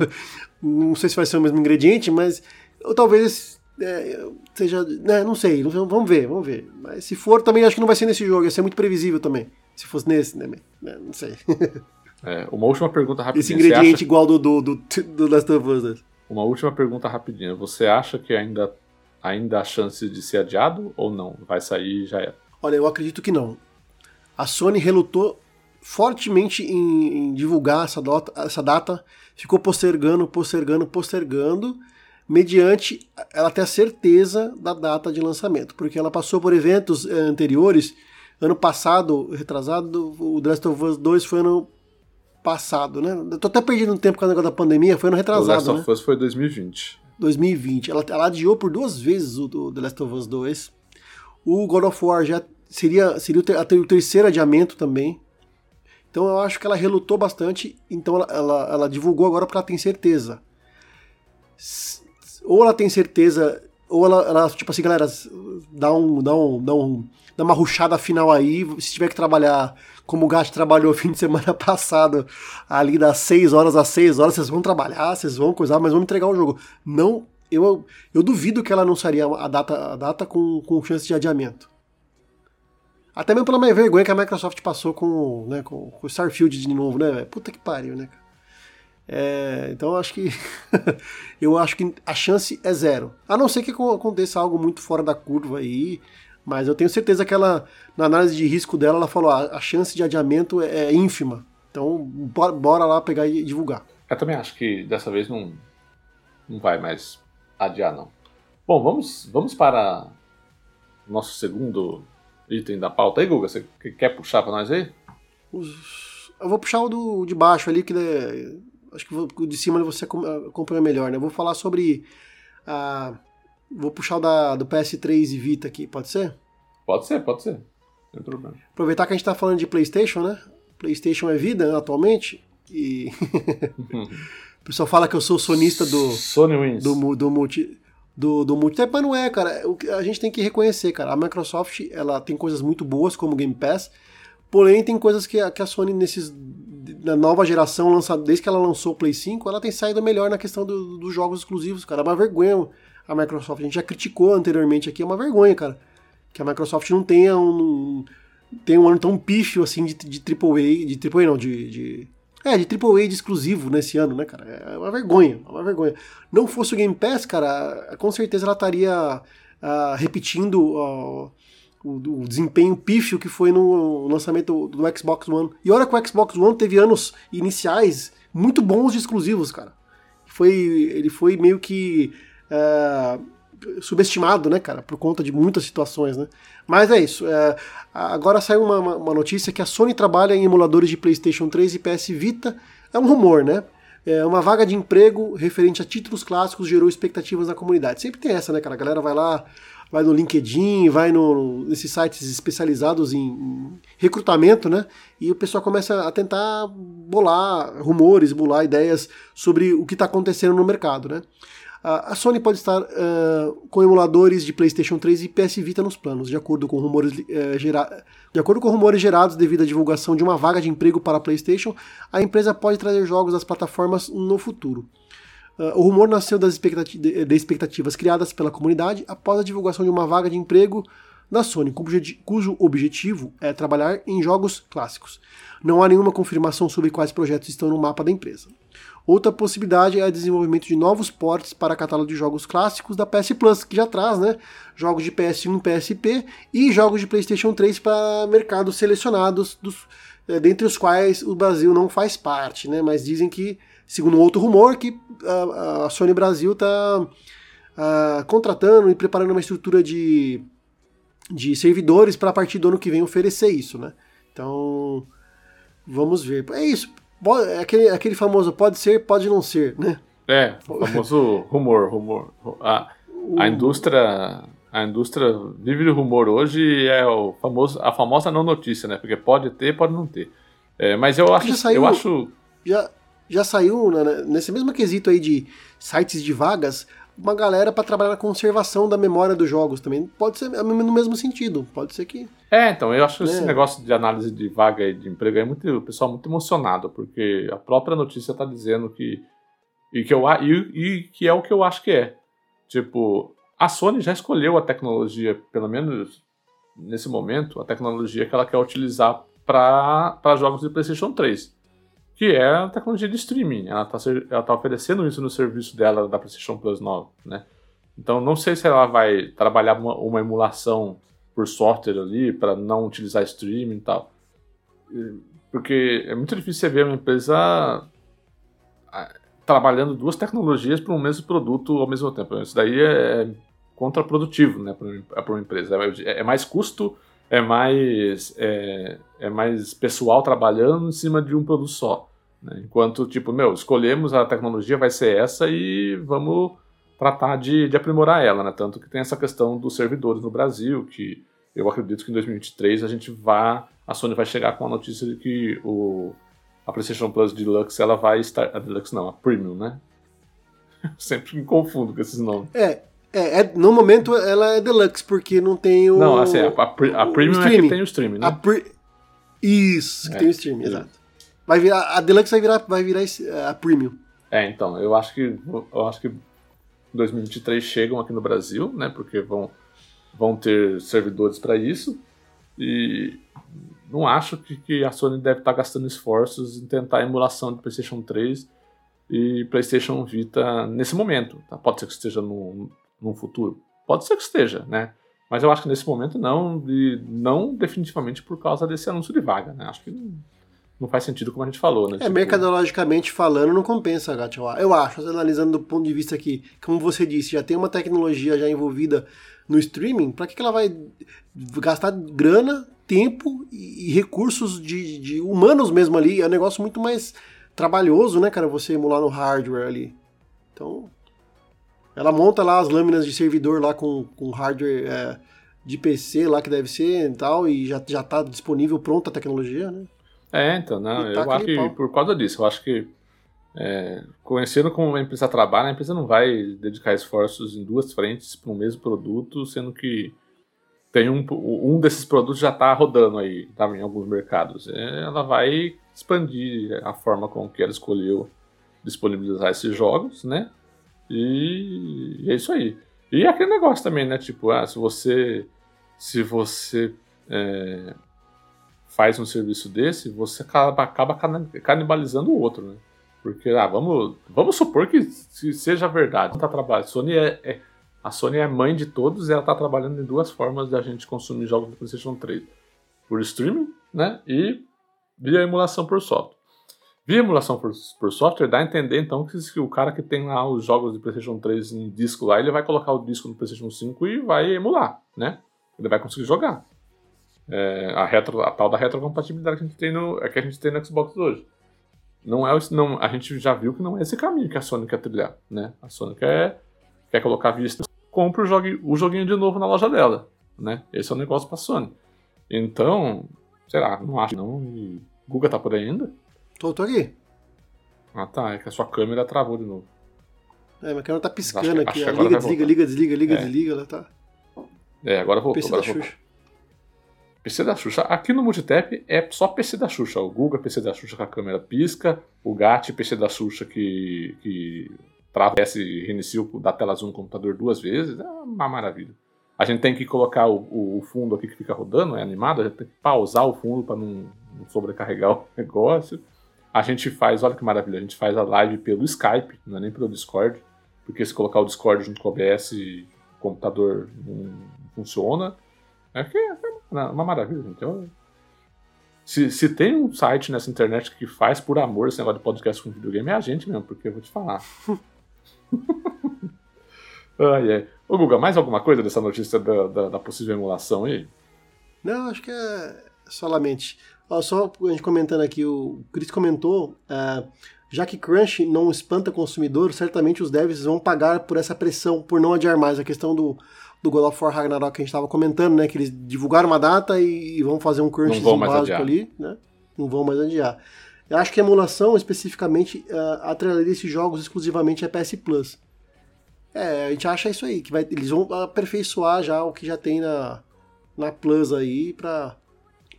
Speaker 2: Não sei se vai ser o mesmo ingrediente, mas ou talvez é, seja. Né, não sei, vamos ver, vamos ver. Mas se for, também acho que não vai ser nesse jogo, ia ser muito previsível também. Se fosse nesse, né? né, Não sei. [LAUGHS]
Speaker 1: É, uma última pergunta rapidinha.
Speaker 2: Esse ingrediente
Speaker 1: acha-
Speaker 2: igual do, do, do, do Last of Us. né?
Speaker 1: Uma última pergunta rapidinha. Você acha que ainda, ainda há chance de ser adiado ou não? Vai sair e já é.
Speaker 2: Olha, eu acredito que não. A Sony relutou fortemente em, em divulgar essa data, essa data, ficou postergando, postergando, postergando, mediante ela ter a certeza da data de lançamento, porque ela passou por eventos eh, anteriores. Ano passado, retrasado, o The Last of Us 2 foi ano passado, né? Eu tô até perdido no tempo com o negócio da pandemia, foi ano
Speaker 1: o
Speaker 2: retrasado,
Speaker 1: Last
Speaker 2: né?
Speaker 1: of Us foi 2020.
Speaker 2: 2020. Ela, ela adiou por duas vezes o, o The Last of Us 2. O God of War já seria, seria o, ter, o terceiro adiamento também. Então eu acho que ela relutou bastante. Então ela, ela, ela divulgou agora porque ela tem certeza. Ou ela tem certeza, ou ela, ela, tipo assim, galera, dá um, dá um, dá um, dá uma ruchada final aí. Se tiver que trabalhar como o Gato trabalhou [LAUGHS] fim de semana passado, ali das 6 horas às 6 horas, vocês vão trabalhar, vocês vão coisar, mas vão entregar o jogo. Não, eu, eu duvido que ela anunciaria a data, a data com, com chance de adiamento. Até mesmo pela minha vergonha que a Microsoft passou com, né, com, com o Starfield de novo, né? Puta que pariu, né, cara? É, então eu acho que [LAUGHS] eu acho que a chance é zero. A não ser que acon- aconteça algo muito fora da curva aí, mas eu tenho certeza que ela, na análise de risco dela, ela falou: ah, a chance de adiamento é, é ínfima. Então bora, bora lá pegar e divulgar.
Speaker 1: Eu também acho que dessa vez não, não vai mais adiar, não. Bom, vamos, vamos para o nosso segundo item da pauta aí, Guga. Você que- quer puxar para nós aí?
Speaker 2: Os- Eu vou puxar o do, de baixo ali, que né, acho que de cima você acom- acompanha melhor, né? Eu vou falar sobre a. Vou puxar o da, do PS3 e Vita aqui, pode ser?
Speaker 1: Pode ser, pode ser. Tem problema.
Speaker 2: Aproveitar que a gente tá falando de PlayStation, né? PlayStation é vida né, atualmente. E [LAUGHS] o pessoal fala que eu sou sonista do,
Speaker 1: Sony Wins.
Speaker 2: do, do multi. Do, do multi, mas não é, cara. A gente tem que reconhecer, cara. A Microsoft ela tem coisas muito boas, como Game Pass, porém tem coisas que a, que a Sony, nesses, na nova geração, lança, desde que ela lançou o Play 5, ela tem saído melhor na questão do- dos jogos exclusivos, cara. É uma vergonha a Microsoft. A gente já criticou anteriormente aqui, é uma vergonha, cara. Que a Microsoft não tenha um. Tem um ano tão pífio assim de, de AAA, de AAA não, de, de é, de AAA de exclusivo nesse ano, né, cara? É uma vergonha, é uma vergonha. Não fosse o Game Pass, cara, com certeza ela estaria ah, repetindo ah, o, o desempenho pífio que foi no lançamento do, do Xbox One. E olha que o Xbox One teve anos iniciais muito bons de exclusivos, cara. Foi, ele foi meio que ah, subestimado, né, cara, por conta de muitas situações, né. Mas é isso. é, agora saiu uma, uma- uma notícia que a Sony trabalha em emuladores de PlayStation 3 e PS Vita. É um rumor, né? É uma vaga de emprego referente a títulos clássicos gerou expectativas na comunidade. Sempre tem essa, né, cara? A galera vai lá, vai no LinkedIn, vai no, nesses sites especializados em, recrutamento, né? E o pessoal começa a tentar bolar rumores, bolar ideias sobre o que está acontecendo no mercado, né? A Sony pode estar uh, com emuladores de PlayStation 3 e PS Vita nos planos, de acordo com rumores uh, gera... de acordo com rumores gerados devido à divulgação de uma vaga de emprego para a PlayStation, a empresa pode trazer jogos das plataformas no futuro. Uh, o rumor nasceu das expectati de expectativas criadas pela comunidade após a divulgação de uma vaga de emprego da Sony, cujo objetivo é trabalhar em jogos clássicos. Não há nenhuma confirmação sobre quais projetos estão no mapa da empresa. Outra possibilidade é o desenvolvimento de novos portes para catálogo de jogos clássicos da PS Plus, que já traz, né? Jogos de PS1 e PSP e jogos de PlayStation 3 para mercados selecionados, dos, é, dentre os quais o Brasil não faz parte, né? Mas dizem que, segundo outro rumor, que a, a Sony Brasil está contratando e preparando uma estrutura de, de servidores para a partir do ano que vem oferecer isso, né? Então, vamos ver. É isso. É aquele, aquele famoso pode ser, pode não ser, né?
Speaker 1: É, o famoso rumor, rumor. A, a indústria a indústria vive de rumor hoje é o famoso, a famosa não notícia, né? Porque pode ter, pode não ter. É, mas eu acho,
Speaker 2: já saiu,
Speaker 1: eu acho
Speaker 2: já, já saiu né, nesse mesmo quesito aí de sites de vagas, uma galera para trabalhar na conservação da memória dos jogos também. Pode ser no mesmo sentido, pode ser que.
Speaker 1: É, então, eu acho que esse é. negócio de análise de vaga e de emprego é muito, o pessoal muito emocionado, porque a própria notícia está dizendo que. E que, eu, e, e que é o que eu acho que é. Tipo, a Sony já escolheu a tecnologia, pelo menos nesse momento, a tecnologia que ela quer utilizar para jogos de PlayStation 3 que é a tecnologia de streaming. Ela está tá oferecendo isso no serviço dela da PlayStation Plus 9, né? Então não sei se ela vai trabalhar uma, uma emulação por software ali para não utilizar streaming e tal. Porque é muito difícil você ver uma empresa trabalhando duas tecnologias para um mesmo produto ao mesmo tempo. Isso daí é contraprodutivo né, para uma empresa. É, é mais custo é mais, é, é, mais pessoal trabalhando em cima de um produto só. Né? Enquanto, tipo, meu, escolhemos a tecnologia, vai ser essa e vamos tratar de, de aprimorar ela, né? Tanto que tem essa questão dos servidores no Brasil, que eu acredito que em 2023 a gente vá, a Sony vai chegar com a notícia de que o, a PlayStation Plus Deluxe ela vai estar, a Deluxe não, a Premium, né? [LAUGHS] Sempre me confundo com esses nomes.
Speaker 2: É, é, é, no momento ela é Deluxe, porque não tem o.
Speaker 1: Não, assim, a, a, a Premium é que tem o streaming, né?
Speaker 2: Pre... Isso, que é, tem o streaming, exato. Vai virar, a Deluxe vai virar, vai virar a Premium.
Speaker 1: É, então, eu acho que eu acho que 2023 chegam aqui no Brasil, né? Porque vão, vão ter servidores para isso. E não acho que, que a Sony deve estar tá gastando esforços em tentar a emulação de PlayStation 3 e PlayStation Vita nesse momento. Tá? Pode ser que esteja no, no futuro, pode ser que esteja, né? Mas eu acho que nesse momento não, e não definitivamente por causa desse anúncio de vaga, né? Acho que não faz sentido como a gente falou, né?
Speaker 2: É, tipo... mercadologicamente falando, não compensa, Gato. Eu acho, analisando do ponto de vista que, como você disse, já tem uma tecnologia já envolvida no streaming, para que, que ela vai gastar grana, tempo e, recursos de, de, humanos mesmo ali? É um negócio muito mais trabalhoso, né, cara, você emular no hardware ali. Então, ela monta lá as lâminas de servidor lá com, com hardware é, de PC lá que deve ser e tal, e já, já tá disponível pronta a tecnologia, né?
Speaker 1: É, então, não, eu acho que pau. por causa disso, eu acho que é, conhecendo como a empresa trabalha, a empresa não vai dedicar esforços em duas frentes para o mesmo produto, sendo que tem um, um desses produtos já está rodando aí, tá, em alguns mercados. É, ela vai expandir a forma com que ela escolheu disponibilizar esses jogos, né? E, e é isso aí. E aquele negócio também, né? Tipo, ah, se você se você é, faz um serviço desse, você acaba, acaba canibalizando o outro, né? Porque, ah, vamos, vamos supor que seja verdade. Tá trabalhando. Sony é, é, a Sony é mãe de todos e ela está trabalhando em duas formas de a gente consumir jogos do PlayStation 3. Por streaming, né? E via emulação por software. Via emulação por, por software dá a entender então que, que o cara que tem lá os jogos de PlayStation 3 em disco lá, ele vai colocar o disco no PlayStation 5 e vai emular, né? Ele vai conseguir jogar é, a, retro, a tal da retrocompatibilidade que a gente tem no, é que a gente tem no Xbox hoje. Não é, não, a gente já viu que não é esse caminho que a Sony quer trilhar, né? A Sony quer, quer colocar vista, compra o, jogue, o joguinho de novo na loja dela, né? Esse é o negócio pra Sony. Então, sei lá, não acho não. E Guga tá por aí ainda?
Speaker 2: Tô, tô aqui.
Speaker 1: Ah tá, é que a sua câmera travou de novo.
Speaker 2: É, minha câmera tá piscando aqui. Liga, desliga, liga, desliga, liga, é. desliga, ela tá.
Speaker 1: É, agora voltou. Agora da voltou. Xuxa. PC da Xuxa. Aqui no Multitap é só PC da Xuxa. O Google PC da Xuxa com a câmera pisca. O GAT PC da Xuxa que, que travessa e reinicia da tela azul no computador duas vezes. É uma maravilha. A gente tem que colocar o, o, o fundo aqui que fica rodando, é animado. A gente tem que pausar o fundo para não, não sobrecarregar [LAUGHS] o negócio. A gente faz, olha que maravilha, a gente faz a live pelo Skype, não é nem pelo Discord, porque se colocar o Discord junto com o OBS, o computador não funciona. É que é uma maravilha, gente. Então, se, se tem um site nessa internet que faz por amor esse negócio de podcast com videogame, é a gente mesmo, porque eu vou te falar. [LAUGHS] ai, ai. Ô, Guga, mais alguma coisa dessa notícia da, da, da possível emulação aí?
Speaker 2: Não, acho que é solamente. Ó, só a gente comentando aqui, o Chris comentou, uh, já que Crunch não espanta consumidor, certamente os devs vão pagar por essa pressão, por não adiar mais. A questão do, do God of War Ragnarok que a gente estava comentando, né? Que eles divulgaram uma data e, e vão fazer um crunch básico adiar. ali, né? Não vão mais adiar. Eu acho que a emulação, especificamente, uh, atrelaria esses jogos exclusivamente a PS Plus. É, a gente acha isso aí, que vai, eles vão aperfeiçoar já o que já tem na, na Plus aí para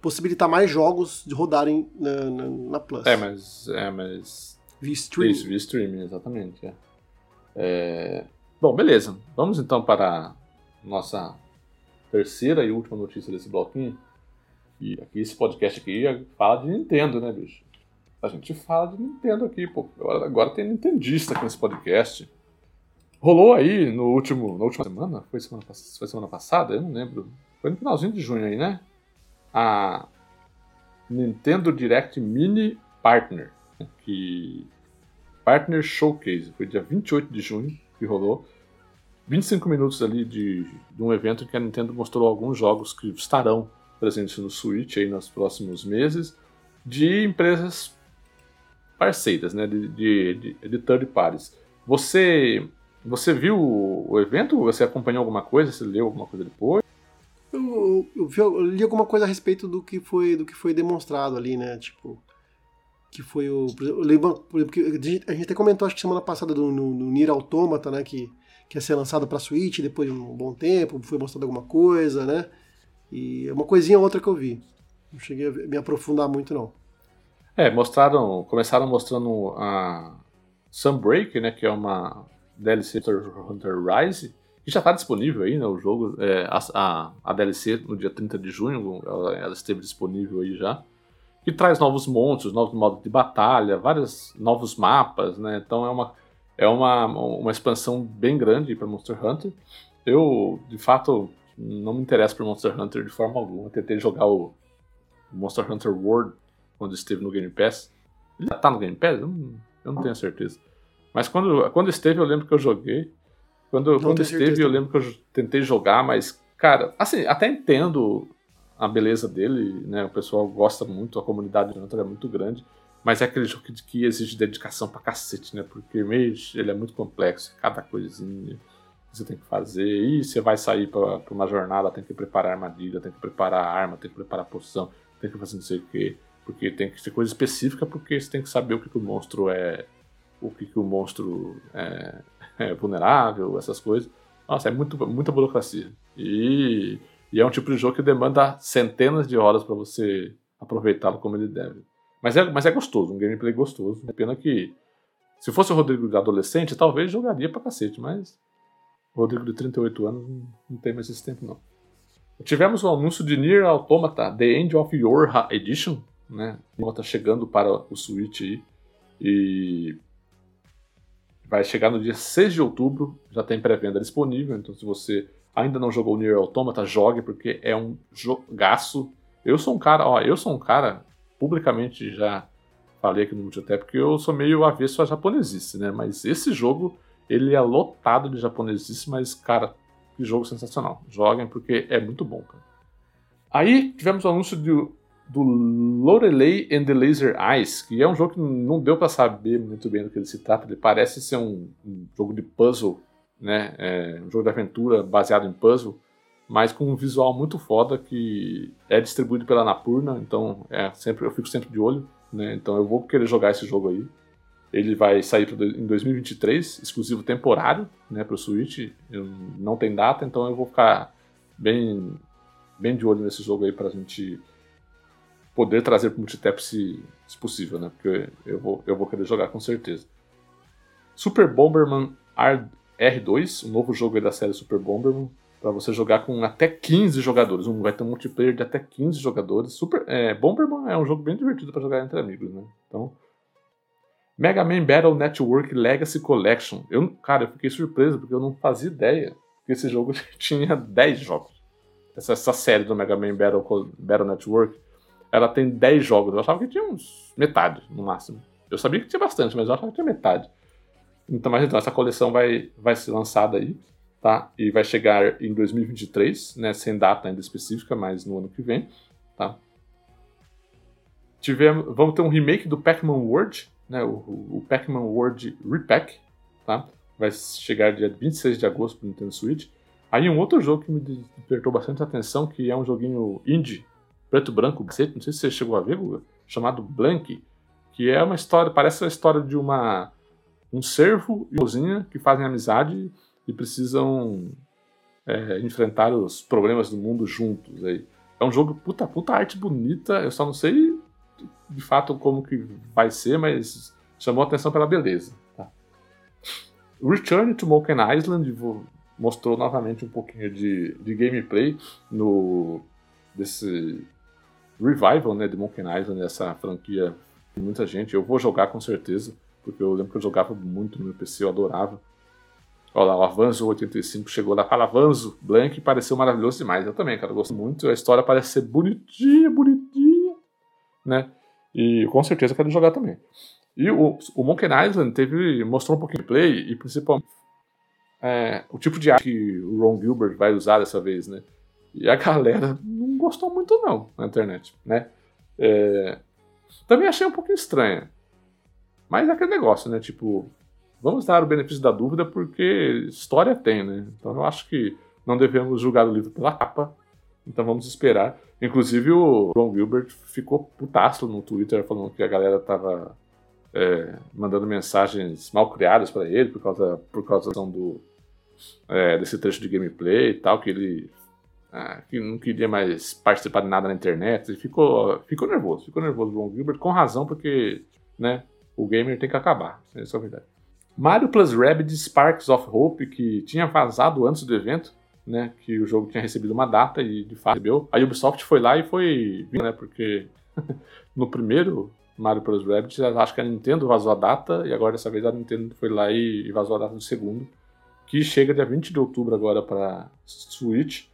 Speaker 2: possibilitar mais jogos de rodarem na, na, na, Plus.
Speaker 1: É, mas. É, mas.
Speaker 2: Via streaming.
Speaker 1: Isso, via streaming, exatamente. É. É... Bom, beleza. Vamos então para nossa terceira e última notícia desse bloquinho. E aqui esse podcast aqui fala de Nintendo, né, bicho? A gente fala de Nintendo aqui, pô. Agora, tem Nintendista aqui nesse podcast. Rolou aí no último, na última semana? Foi semana, foi semana passada? Eu não lembro. Foi no finalzinho de junho aí, né? a Nintendo Direct Mini Partner, né, que Partner Showcase, foi dia 28 de junho que rolou. 25 minutos ali de, de um evento em que a Nintendo mostrou alguns jogos que estarão presentes no Switch aí nos próximos meses, de empresas parceiras, né, de, de, de, third parties. Você, você viu o evento? Você acompanhou alguma coisa? Você leu alguma coisa depois?
Speaker 2: Eu, eu, eu, li alguma coisa a respeito do que foi do que foi demonstrado ali, né? Tipo, que foi o. Eu lembro, porque a gente até comentou, acho que semana passada, do, no, no Nier Automata, né? Que, que ia ser lançado pra Switch depois de um bom tempo, foi mostrado alguma coisa, né? E uma coisinha ou outra que eu vi. Não cheguei a me aprofundar muito, não.
Speaker 1: É, mostraram. Começaram mostrando a Sunbreak, né? Que é uma DLC Hunter Rise já está disponível aí, né? O jogo, é, a, a, DLC no dia 30 de junho, ela, ela, esteve disponível aí já. Que traz novos monstros, novos modos de batalha, vários novos mapas, né? Então é uma, é uma, uma expansão bem grande para Monster Hunter. Eu, de fato, não me interesso por Monster Hunter de forma alguma. Eu tentei jogar o Monster Hunter World quando esteve no Game Pass. Ele já tá no Game Pass? Eu não, eu não tenho certeza. Mas quando, quando esteve, eu lembro que eu joguei. Quando, quando esteve, eu lembro que eu tentei jogar, mas, cara, assim, até entendo a beleza dele, né? O pessoal gosta muito, a comunidade de Hunter é muito grande, mas é aquele jogo que, que exige dedicação pra cacete, né? Porque Mage, ele é muito complexo, cada coisinha que você tem que fazer, e você vai sair pra, pra uma jornada, tem que preparar armadilha, tem que preparar arma, tem que preparar poção, tem que fazer não sei o quê, porque tem que ser coisa específica, porque você tem que saber o que, que o monstro é, o que, que o monstro é, [LAUGHS] é, vulnerável, essas coisas. Nossa, é muito, muita burocracia. E, e, é um tipo de jogo que demanda centenas de horas para você aproveitá-lo como ele deve. Mas é, mas é gostoso, um gameplay gostoso. É pena que, se fosse o Rodrigo de adolescente, talvez jogaria pra cacete, mas o Rodrigo de 38 anos não tem mais esse tempo, não. Tivemos o anúncio de Nier Automata, The End of Your Edition, né? Tá chegando para o Switch aí. E vai chegar no dia 6 de outubro, já tem pré-venda disponível, então se você ainda não jogou Nier Automata, jogue, porque é um jogaço. Eu sou um cara, ó, eu sou um cara, publicamente já falei aqui no Multitap, porque eu sou meio avesso a japonesice, né? Mas esse jogo, ele é lotado de japonesice, mas, cara, que jogo sensacional. Joguem, porque é muito bom, cara. Aí tivemos o anúncio de do Lorelei and the Laser Eyes, que é um jogo que não deu para saber muito bem do que ele se trata. Ele parece ser um, um jogo de puzzle, né? É, um jogo de aventura baseado em puzzle, mas com um visual muito foda que é distribuído pela Napurna, então é sempre eu fico sempre de olho, né? Então eu vou querer jogar esse jogo aí. Ele vai sair em 2023, exclusivo temporário, né, para o Switch. Eu, não tem data, então eu vou ficar bem, bem de olho nesse jogo aí para a gente poder trazer para o multitap se, se possível, né? Porque eu vou, eu vou querer jogar com certeza. Super Bomberman R2, um novo jogo da série Super Bomberman, para você jogar com até 15 jogadores. Um, vai ter um multiplayer de até 15 jogadores. Super, é, Bomberman é um jogo bem divertido para jogar entre amigos, né? Então, Mega Man Battle Network Legacy Collection. Eu, cara, eu fiquei surpreso porque eu não fazia ideia que esse jogo [LAUGHS] tinha 10 jogos. Essa, essa série do Mega Man Battle, Battle Network, ela tem 10 jogos. Eu achava que tinha uns metade, no máximo. Eu sabia que tinha bastante, mas eu achava que tinha metade. Então, mas então, essa coleção vai, vai ser lançada aí, tá? E vai chegar em 2023, né? Sem data ainda específica, mas no ano que vem, tá? Tivemos, vamos ter um remake do Pac-Man World, né, o, o Pac-Man World Repack, tá? Vai chegar dia 26 de agosto para Nintendo Switch. Aí um outro jogo que me despertou bastante atenção, que é um joguinho indie, preto branco, não sei se você chegou a ver, chamado Blank, que é uma história, parece a história de uma um servo e uma cozinha que fazem amizade e precisam é, enfrentar os problemas do mundo juntos. Aí. É um jogo puta, puta arte bonita, eu só não sei de fato como que vai ser, mas chamou atenção pela beleza. Tá? Return to Monkey Island mostrou novamente um pouquinho de, de gameplay no desse revival né, de Monkey Island, essa franquia de muita gente. Eu vou jogar com certeza, porque eu lembro que eu jogava muito no meu PC, eu adorava. Olha lá, o Avanzo 85 chegou lá, fala Avanzo, Blank, pareceu maravilhoso demais. Eu também, cara, gosto muito. A história parece ser bonitinha, bonitinha, né? E com certeza quero jogar também. E o, o Monkey Island teve, mostrou um pouquinho de play e principalmente é, o tipo de arte que o Ron Gilbert vai usar dessa vez, né? E a [LAUGHS] galera não gostou muito não na internet, né? É, também achei um pouquinho estranha. Mas é aquele negócio, né? Tipo, vamos dar o benefício da dúvida porque história tem, né? Então eu acho que não devemos julgar o livro pela capa. Então vamos esperar. Inclusive o Ron Gilbert ficou putaço no Twitter falando que a galera tava é, mandando mensagens mal criadas para ele por causa, por causa do, é, desse trecho de gameplay e tal, que ele ah, que não queria mais participar de nada na internet. Ele ficou, ficou nervoso, ficou nervoso o Ron Gilbert, com razão, porque né, o gamer tem que acabar. Essa é a verdade. Mario Plus Rabbids Sparks of Hope, que tinha vazado antes do evento, né, que o jogo tinha recebido uma data e de fato recebeu. A Ubisoft foi lá e foi, né, porque [LAUGHS] no primeiro Mario Bros. Rabbids, acho que a Nintendo vazou a data e agora dessa vez a Nintendo foi lá e vazou a data do segundo, que chega dia 20 de outubro agora para Switch.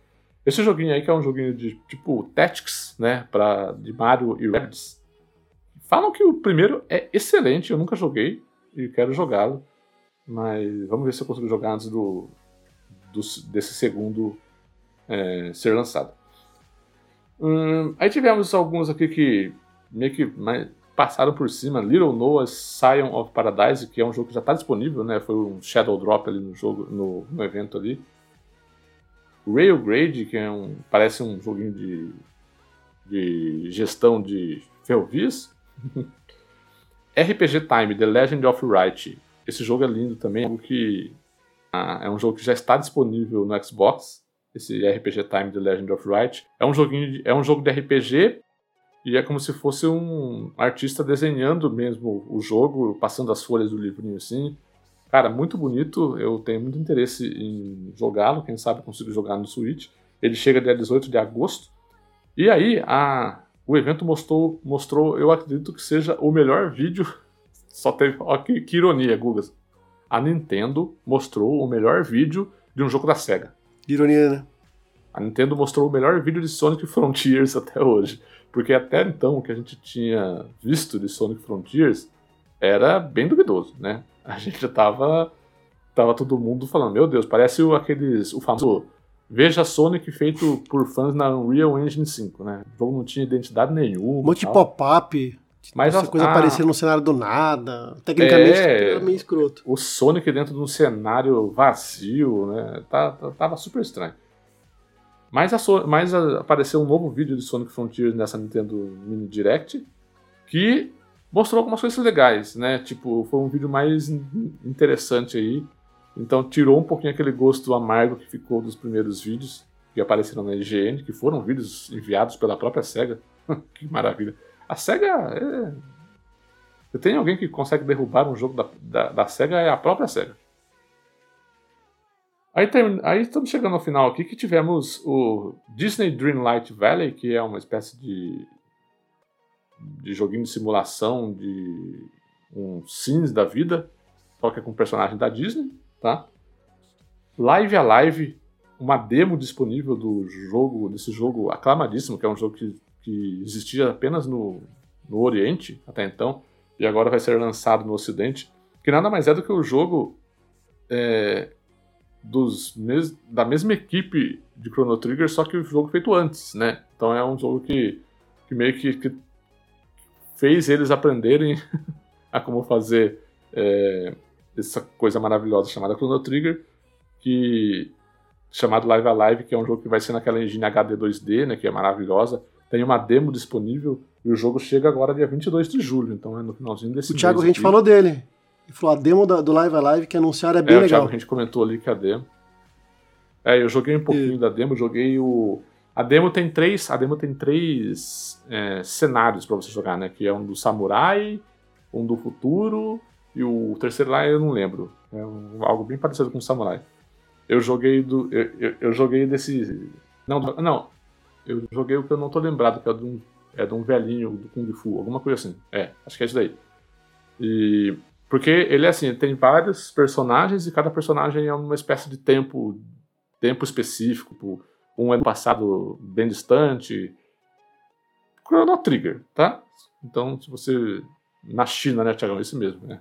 Speaker 1: Esse joguinho aí que é um joguinho de tipo Tactics, né, para de Mario e Rabbids. Falam que o primeiro é excelente, eu nunca joguei e quero jogá-lo, mas vamos ver se eu consigo jogar antes do do, desse segundo é, ser lançado. Hum, aí tivemos alguns aqui que meio que passaram por cima. Little Noah's Scion of Paradise, que é um jogo que já está disponível, né? Foi um Shadow Drop ali no jogo, no, no evento ali. Railgrade, que é um, parece um joguinho de, de gestão de ferrovias. [LAUGHS] RPG Time, The Legend of Wright. Esse jogo é lindo também, algo que ah, é um jogo que já está disponível no Xbox, esse RPG Time The Legend of Wright. É um joguinho, de, é um jogo de RPG e é como se fosse um artista desenhando mesmo o jogo, passando as folhas do livrinho assim. Cara, muito bonito. Eu tenho muito interesse em jogá-lo. Quem sabe consigo jogar no Switch. Ele chega dia 18 de agosto. E aí, a, o evento mostrou, mostrou, eu acredito que seja o melhor vídeo. Só teve. Ó, que, que ironia, Gugas a Nintendo mostrou o melhor vídeo de um jogo da SEGA.
Speaker 2: Ironia, né?
Speaker 1: A Nintendo mostrou o melhor vídeo de Sonic Frontiers [LAUGHS] até hoje. Porque até então o que a gente tinha visto de Sonic Frontiers era bem duvidoso, né? A [LAUGHS] gente tava, tava todo mundo falando, meu Deus, parece o, aqueles, o famoso Veja Sonic feito por fãs na Unreal Engine 5, né? O jogo não tinha identidade nenhuma.
Speaker 2: Um monte de pop-up. Mas essa coisa a... aparecendo no cenário do nada. Tecnicamente é, era meio escroto.
Speaker 1: O Sonic dentro de um cenário vazio, né? Tá, tá, tava super estranho. Mas, a mas a, apareceu um novo vídeo de Sonic Frontiers nessa Nintendo Mini Direct que mostrou algumas coisas legais, né? Tipo, foi um vídeo mais interessante aí. Então tirou um pouquinho aquele gosto amargo que ficou dos primeiros vídeos que apareceram na IGN, que foram vídeos enviados pela própria SEGA. [LAUGHS] que maravilha. A SEGA é... Se tem alguém que consegue derrubar um jogo da, da, da SEGA, é a própria SEGA. Aí, tem, aí estamos chegando ao final aqui que tivemos o Disney Dreamlight Valley, que é uma espécie de, de joguinho de simulação de um Sims da vida, só que é com personagem da Disney, tá? Live a Live, uma demo disponível do jogo, desse jogo aclamadíssimo, que é um jogo que, que existia apenas no, no Oriente até então, e agora vai ser lançado no Ocidente, que nada mais é do que o jogo é, dos mes da mesma equipe de Chrono Trigger, só que o jogo feito antes, né? Então é um jogo que, que meio que, que fez eles aprenderem [LAUGHS] a como fazer é, essa coisa maravilhosa chamada Chrono Trigger, que chamado Live Alive, que é um jogo que vai ser naquela engine HD 2D, né, que é maravilhosa. Tem uma demo disponível e o jogo chega agora dia 22 de julho, então é no finalzinho desse
Speaker 2: o. O Thiago, a gente falou dele. Ele falou a demo da, do Live Alive que anunciaram é bem é, legal.
Speaker 1: Thiago, a gente comentou ali que a demo. É, eu joguei um pouquinho e... da demo, joguei o. A demo tem três, a demo tem três é, cenários para você jogar, né? Que é um do samurai, um do futuro e o terceiro lá eu não lembro. É um, algo bem parecido com o samurai. Eu joguei do, eu, eu, eu, joguei desse, não, não, eu joguei o que eu não tô lembrado, que é de um, é de um velhinho do kung fu, alguma coisa assim. É, acho que é isso daí. E porque ele é assim, tem vários personagens e cada personagem é uma espécie de tempo, tempo específico. Um é no passado bem distante. Chrono Trigger, tá? Então, se você na China, né, Tiagão, isso mesmo, né?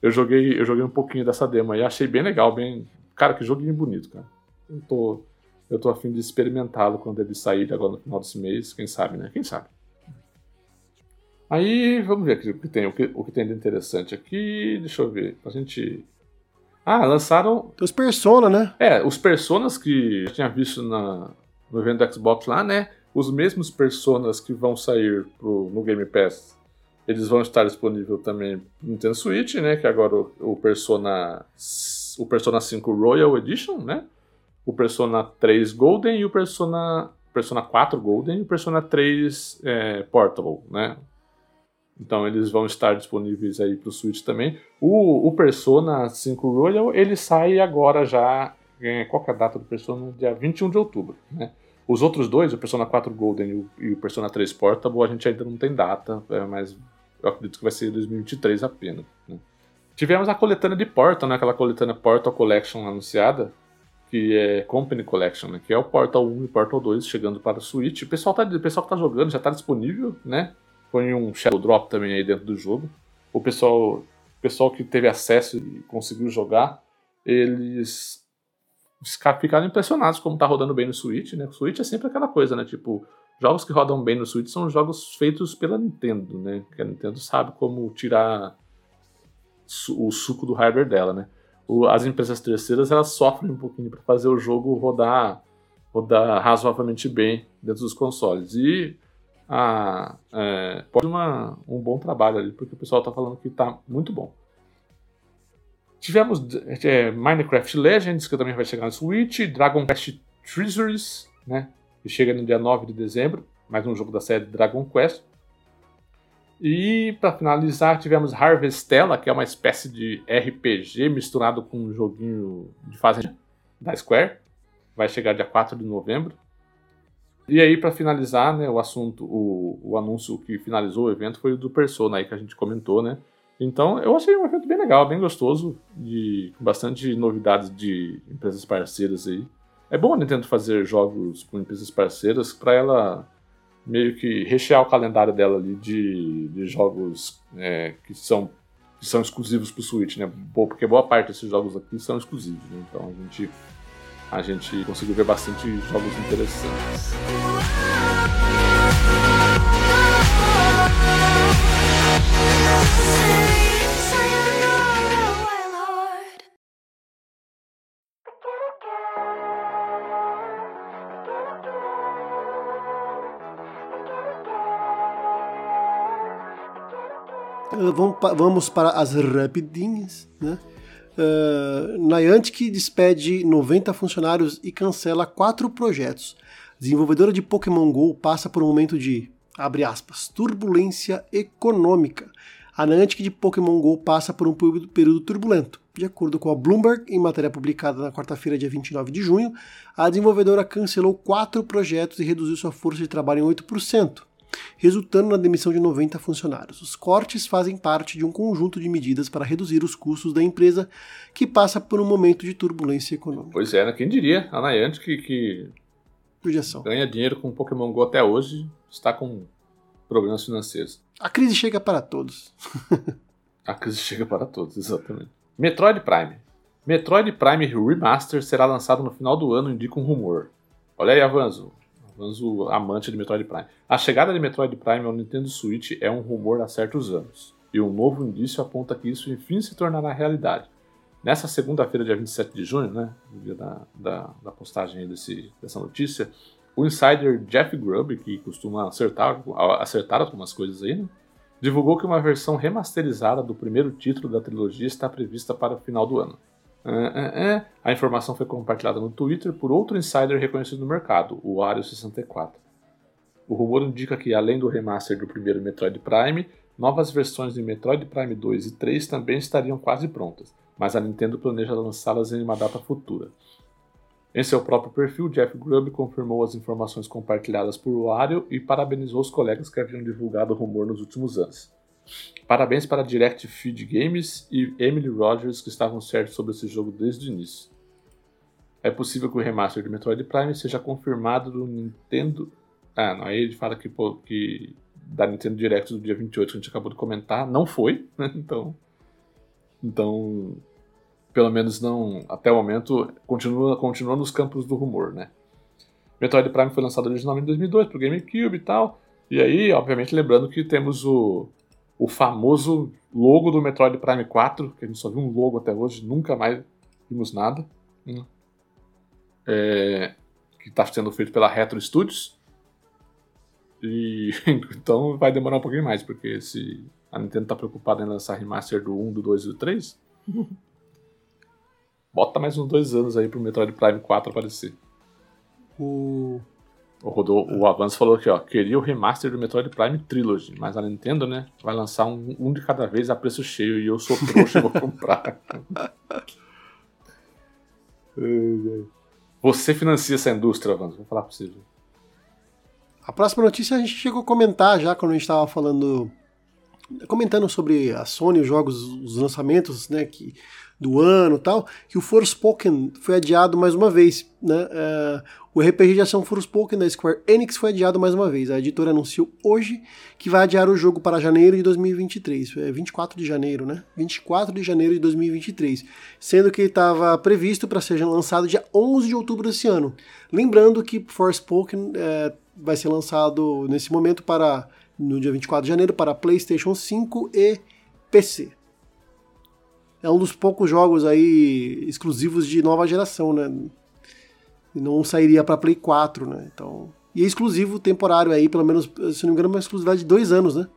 Speaker 1: Eu joguei, eu joguei um pouquinho dessa demo aí, achei bem legal, bem, cara, que joguinho bonito, cara. Eu tô eu tô afim de experimentá-lo quando ele sair agora no final desse mês, quem sabe, né? Quem sabe. Aí, vamos ver o que tem, o que, o que tem de interessante aqui. Deixa eu ver. A gente. Ah, lançaram.
Speaker 2: Tem os Persona, né?
Speaker 1: É, os Personas que eu tinha visto na, no evento do Xbox lá, né? Os mesmos Personas que vão sair pro, no Game Pass, eles vão estar disponíveis também no Nintendo Switch, né? Que agora o, o Persona. O Persona 5 Royal Edition, né? O Persona 3 Golden e o Persona. Persona 4 Golden e o Persona 3 é, Portable, né? Então eles vão estar disponíveis aí para o Switch também. O, o, Persona 5 Royal, ele sai agora já. É, qual é a data do Persona? Dia 21 de outubro, né? Os outros dois, o Persona 4 Golden e o, Persona 3 Portable, a gente ainda não tem data, é, mas eu acredito que vai ser 2023 apenas. Né? Tivemos a coletânea de Portal, né? aquela coletânea Portal Collection anunciada, que é Company Collection, né? que é o Portal 1 e o Portal 2 chegando para o Switch. O pessoal, tá, o pessoal que está jogando já está disponível, né? põe um Shadow Drop também aí dentro do jogo. O pessoal, o pessoal que teve acesso e conseguiu jogar, eles ficaram impressionados como tá rodando bem no Switch, né? O Switch é sempre aquela coisa, né? Tipo, jogos que rodam bem no Switch são jogos feitos pela Nintendo, né? Que a Nintendo sabe como tirar o suco do hardware dela, né? As empresas terceiras elas sofrem um pouquinho para fazer o jogo rodar rodar razoavelmente bem dentro dos consoles. E a, é, pode uma, um bom trabalho ali, porque o pessoal está falando que está muito bom. Tivemos é, Minecraft Legends, que também vai chegar no Switch, Dragon Quest Treasuries, né, que chega no dia 9 de dezembro, mais um jogo da série Dragon Quest. E para finalizar, tivemos Harvestella, que é uma espécie de RPG misturado com um joguinho de fase da Square. Vai chegar dia 4 de novembro. E aí, para finalizar, né, o assunto, o, o anúncio que finalizou o evento foi o do Persona aí que a gente comentou, né? Então, eu achei um evento bem legal, bem gostoso, de, bastante novidades de empresas parceiras aí. É bom a Nintendo fazer jogos com empresas parceiras para ela meio que rechear o calendário dela ali de, de jogos é, que, são, que são exclusivos pro Switch, né? Porque boa parte desses jogos aqui são exclusivos, né? Então a gente, a gente conseguiu ver bastante jogos interessantes.
Speaker 2: Música Vamos para as rapidinhas, né? Uh, Niantic despede 90 funcionários e cancela quatro projetos. Desenvolvedora de Pokémon GO passa por um momento de, abre aspas, turbulência econômica. A Niantic de Pokémon GO passa por um período turbulento. De acordo com a Bloomberg, em matéria publicada na quarta-feira, dia 29 de junho, a desenvolvedora cancelou quatro projetos e reduziu sua força de trabalho em 8% resultando na demissão de 90 funcionários. Os cortes fazem parte de um conjunto de medidas para reduzir os custos da empresa que passa por um momento de turbulência econômica.
Speaker 1: Pois é, né? quem diria? A Niantic que, que ganha dinheiro com Pokémon GO até hoje está com problemas financeiros.
Speaker 2: A crise chega para todos. [LAUGHS]
Speaker 1: a crise chega para todos, exatamente. Metroid Prime. Metroid Prime Remaster será lançado no final do ano, indica um rumor. Olha aí, Avanzo o amante de Metroid Prime. A chegada de Metroid Prime ao Nintendo Switch é um rumor há certos anos, e um novo indício aponta que isso enfim se tornará realidade. Nessa segunda-feira, dia 27 de junho, né, no dia da, da, da postagem desse, dessa notícia, o insider Jeff Grubb, que costuma acertar, acertar algumas coisas aí, né, divulgou que uma versão remasterizada do primeiro título da trilogia está prevista para o final do ano. Uh, uh, uh. A informação foi compartilhada no Twitter por outro insider reconhecido no mercado, o Wario64. O rumor indica que, além do remaster do primeiro Metroid Prime, novas versões de Metroid Prime 2 e 3 também estariam quase prontas, mas a Nintendo planeja lançá-las em uma data futura. Em seu próprio perfil, Jeff Grubb confirmou as informações compartilhadas por Wario e parabenizou os colegas que haviam divulgado o rumor nos últimos anos. Parabéns para Direct Feed Games e Emily Rogers que estavam certos sobre esse jogo desde o início. É possível que o remaster de Metroid Prime seja confirmado no Nintendo. Ah, não, aí ele fala que, pô, que da Nintendo Direct do dia 28 que a gente acabou de comentar, não foi, né? [LAUGHS] Então. Então. Pelo menos não. Até o momento, continua, continua nos campos do rumor, né? Metroid Prime foi lançado originalmente em 2002 pro GameCube e tal. E aí, obviamente, lembrando que temos o o famoso logo do Metroid Prime 4, que a gente só viu um logo até hoje, nunca mais vimos nada. Hum. É, que está sendo feito pela Retro Studios. E [LAUGHS] então vai demorar um pouquinho mais, porque se a Nintendo está preocupada em lançar remaster do 1, do 2 e do 3, [LAUGHS] bota mais uns dois anos aí pro Metroid Prime 4 aparecer.
Speaker 2: O
Speaker 1: o, o Avanço falou aqui, ó, queria o remaster do Metroid Prime Trilogy, mas a Nintendo, né, vai lançar um, um de cada vez a preço cheio e eu sou trouxa e vou comprar. [LAUGHS] Você financia essa indústria, Avanço, vou falar pra você.
Speaker 2: A próxima notícia a gente chegou a comentar já quando a gente estava falando, comentando sobre a Sony, os jogos, os lançamentos, né, que do ano tal, que o Forspoken foi adiado mais uma vez. Né? Uh, o RPG de ação Forspoken da Square Enix foi adiado mais uma vez. A editora anunciou hoje que vai adiar o jogo para janeiro de 2023. É 24 de janeiro, né? 24 de janeiro de 2023. Sendo que ele estava previsto para ser lançado dia 11 de outubro desse ano. Lembrando que Forspoken é, vai ser lançado nesse momento para no dia 24 de janeiro para PlayStation 5 e PC é um dos poucos jogos aí exclusivos de nova geração, né? E não sairia para Play 4, né? Então, e é exclusivo temporário aí, pelo menos, se não me engano, uma exclusividade de dois anos, né?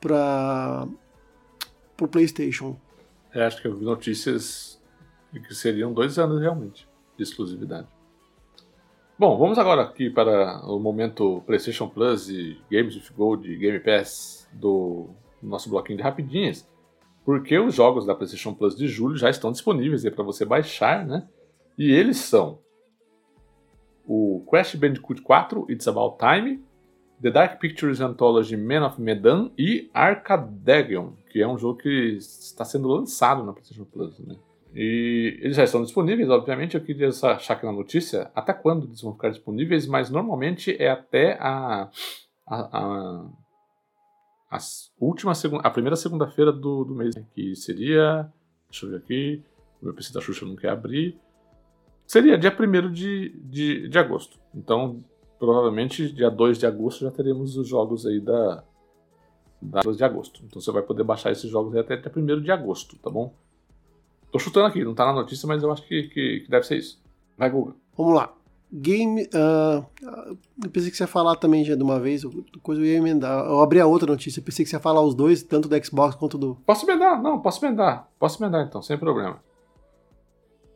Speaker 2: Para o PlayStation.
Speaker 1: É, acho que eu vi notícias que seriam dois anos realmente de exclusividade. Bom, vamos agora aqui para o momento PlayStation Plus e Games with Gold Game Pass do nosso bloquinho de rapidinhas porque os jogos da PlayStation Plus de julho já estão disponíveis para você baixar, né? E eles são o Crash Bandicoot 4 It's About Time, The Dark Pictures Anthology Man of Medan e Arcadegion, que é um jogo que está sendo lançado na PlayStation Plus, né? E eles já estão disponíveis, obviamente. Eu queria achar aqui na notícia até quando eles vão ficar disponíveis, mas normalmente é até a, a, a última segunda, a primeira segunda-feira do, do mês, que seria, deixa eu ver aqui, o meu PC da Xuxa não quer abrir, seria dia 1 de, de, de agosto. Então, provavelmente dia 2 de agosto já teremos os jogos aí da, da 2 de agosto. Então você vai poder baixar esses jogos até dia 1 de agosto, tá bom? Tô chutando aqui, não tá na notícia, mas eu acho que, que, que deve ser isso. Vai, Google.
Speaker 2: Vamos lá. Game. Uh, eu pensei que você ia falar também já de uma vez, coisa eu ia emendar. Eu abri a outra notícia, pensei que você ia falar os dois, tanto do Xbox quanto do.
Speaker 1: Posso emendar? Não, posso emendar. Posso emendar então, sem problema.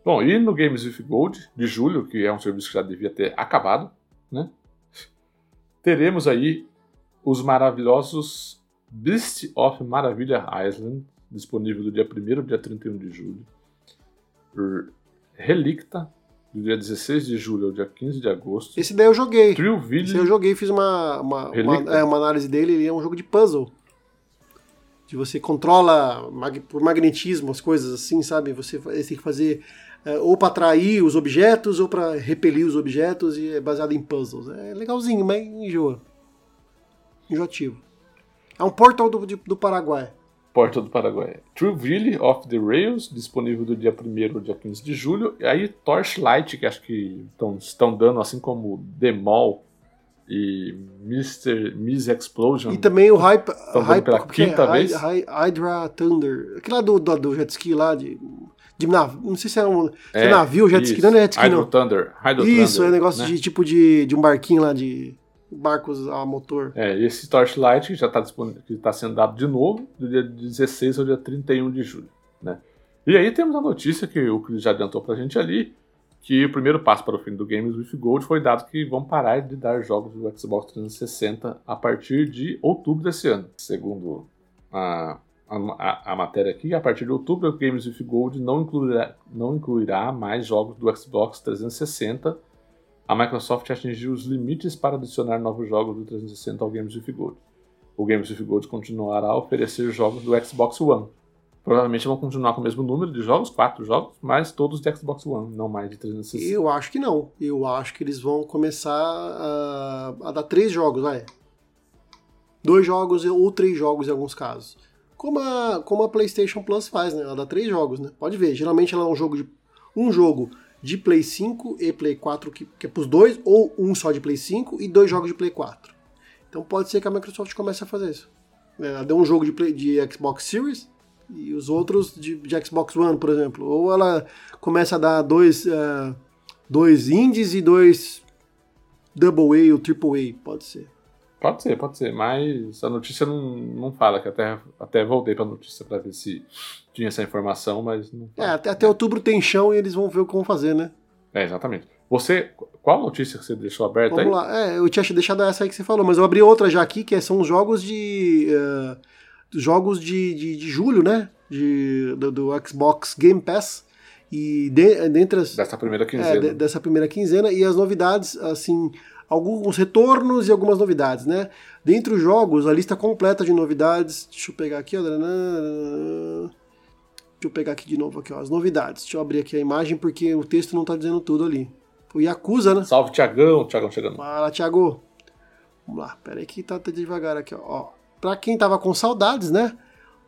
Speaker 1: Bom, e no Games with Gold de julho, que é um serviço que já devia ter acabado, né? Teremos aí os maravilhosos Beast of Maravilha Island, disponível do dia 1 ao dia 31 de julho. Relicta, do dia 16 de julho ao dia 15 de agosto.
Speaker 2: Esse daí eu joguei.
Speaker 1: Trillville.
Speaker 2: Esse eu joguei, fiz uma, uma, uma, é, uma, análise dele, ele é um jogo de puzzle. De você controla mag, por magnetismo as coisas assim, sabe? Você, você tem que fazer é, ou para atrair os objetos ou para repelir os objetos e é baseado em puzzles. É legalzinho, mas enjoa. Enjoativo. É um portal do, do Paraguai.
Speaker 1: Porta do Paraguai. Trueville of the Rails, disponível do dia 1 ao dia 15 de julho. E aí Torchlight, que acho que tão, estão dando, assim como Demol e Mr. Miss Explosion.
Speaker 2: E também o Hype.
Speaker 1: Hype pela quinta
Speaker 2: é?
Speaker 1: vez.
Speaker 2: Hydra Thunder. Aquele lá do, do, do jet ski lá de. de nav... Não sei se é um é, navio, jet ski. Não é jet ski,
Speaker 1: Hydro
Speaker 2: não.
Speaker 1: Thunder. Hydro
Speaker 2: isso,
Speaker 1: Thunder,
Speaker 2: é negócio né? de tipo de, de um barquinho lá de barcos a motor.
Speaker 1: É, esse Torchlight que já está tá sendo dado de novo, do dia 16 ao dia 31 de julho. Né? E aí temos a notícia que o Chris já adiantou pra gente ali, que o primeiro passo para o fim do Games with Gold foi dado que vão parar de dar jogos do Xbox 360 a partir de outubro desse ano. Segundo a, a, a matéria aqui, a partir de outubro o Games with Gold não incluirá, não incluirá mais jogos do Xbox 360 a Microsoft atingiu os limites para adicionar novos jogos do 360 ao Games with Gold. O Games with Gold continuará a oferecer jogos do Xbox One. Provavelmente vão continuar com o mesmo número de jogos, quatro jogos, mas todos de Xbox One, não mais de 360.
Speaker 2: Eu acho que não. Eu acho que eles vão começar a, a dar três jogos, vai. Dois jogos ou três jogos em alguns casos. Como a, como a PlayStation Plus faz, né? Ela dá três jogos, né? Pode ver. Geralmente ela é um jogo de um jogo de Play 5 e Play 4, que, que é para os dois, ou um só de Play 5 e dois jogos de Play 4. Então pode ser que a Microsoft comece a fazer isso. É, ela deu um jogo de, Play, de Xbox Series e os outros de, de, Xbox One, por exemplo. Ou ela começa a dar dois, uh, dois indies e dois Double A ou Triple A, pode ser.
Speaker 1: Pode ser, pode ser, mas a notícia não, não fala, que até, até voltei para a notícia para ver se tinha essa informação, mas não.
Speaker 2: É, até, até outubro tem chão e eles vão ver o que vão fazer, né?
Speaker 1: É, exatamente. Você, qual notícia que você deixou aberta
Speaker 2: Vamos
Speaker 1: aí?
Speaker 2: lá, é, eu tinha deixado essa aí que você falou, mas eu abri outra já aqui, que são os jogos de. Uh, jogos de, de, de, julho, né? De, do, do, Xbox Game Pass. E de, dentre as,
Speaker 1: Dessa primeira quinzena. É, de,
Speaker 2: dessa primeira quinzena. E as novidades, assim, alguns retornos e algumas novidades, né? Dentre os jogos, a lista completa de novidades. Deixa eu pegar aqui, ó. Deixa eu pegar aqui de novo aqui, ó, as novidades. Deixa eu abrir aqui a imagem porque o texto não tá dizendo tudo ali. O Yakuza, né?
Speaker 1: Salve, Tiagão. Tiagão chegando.
Speaker 2: Fala, Thiago. Vamos lá, pera aí que tá, tá devagar aqui, ó. Pra quem tava com saudades, né?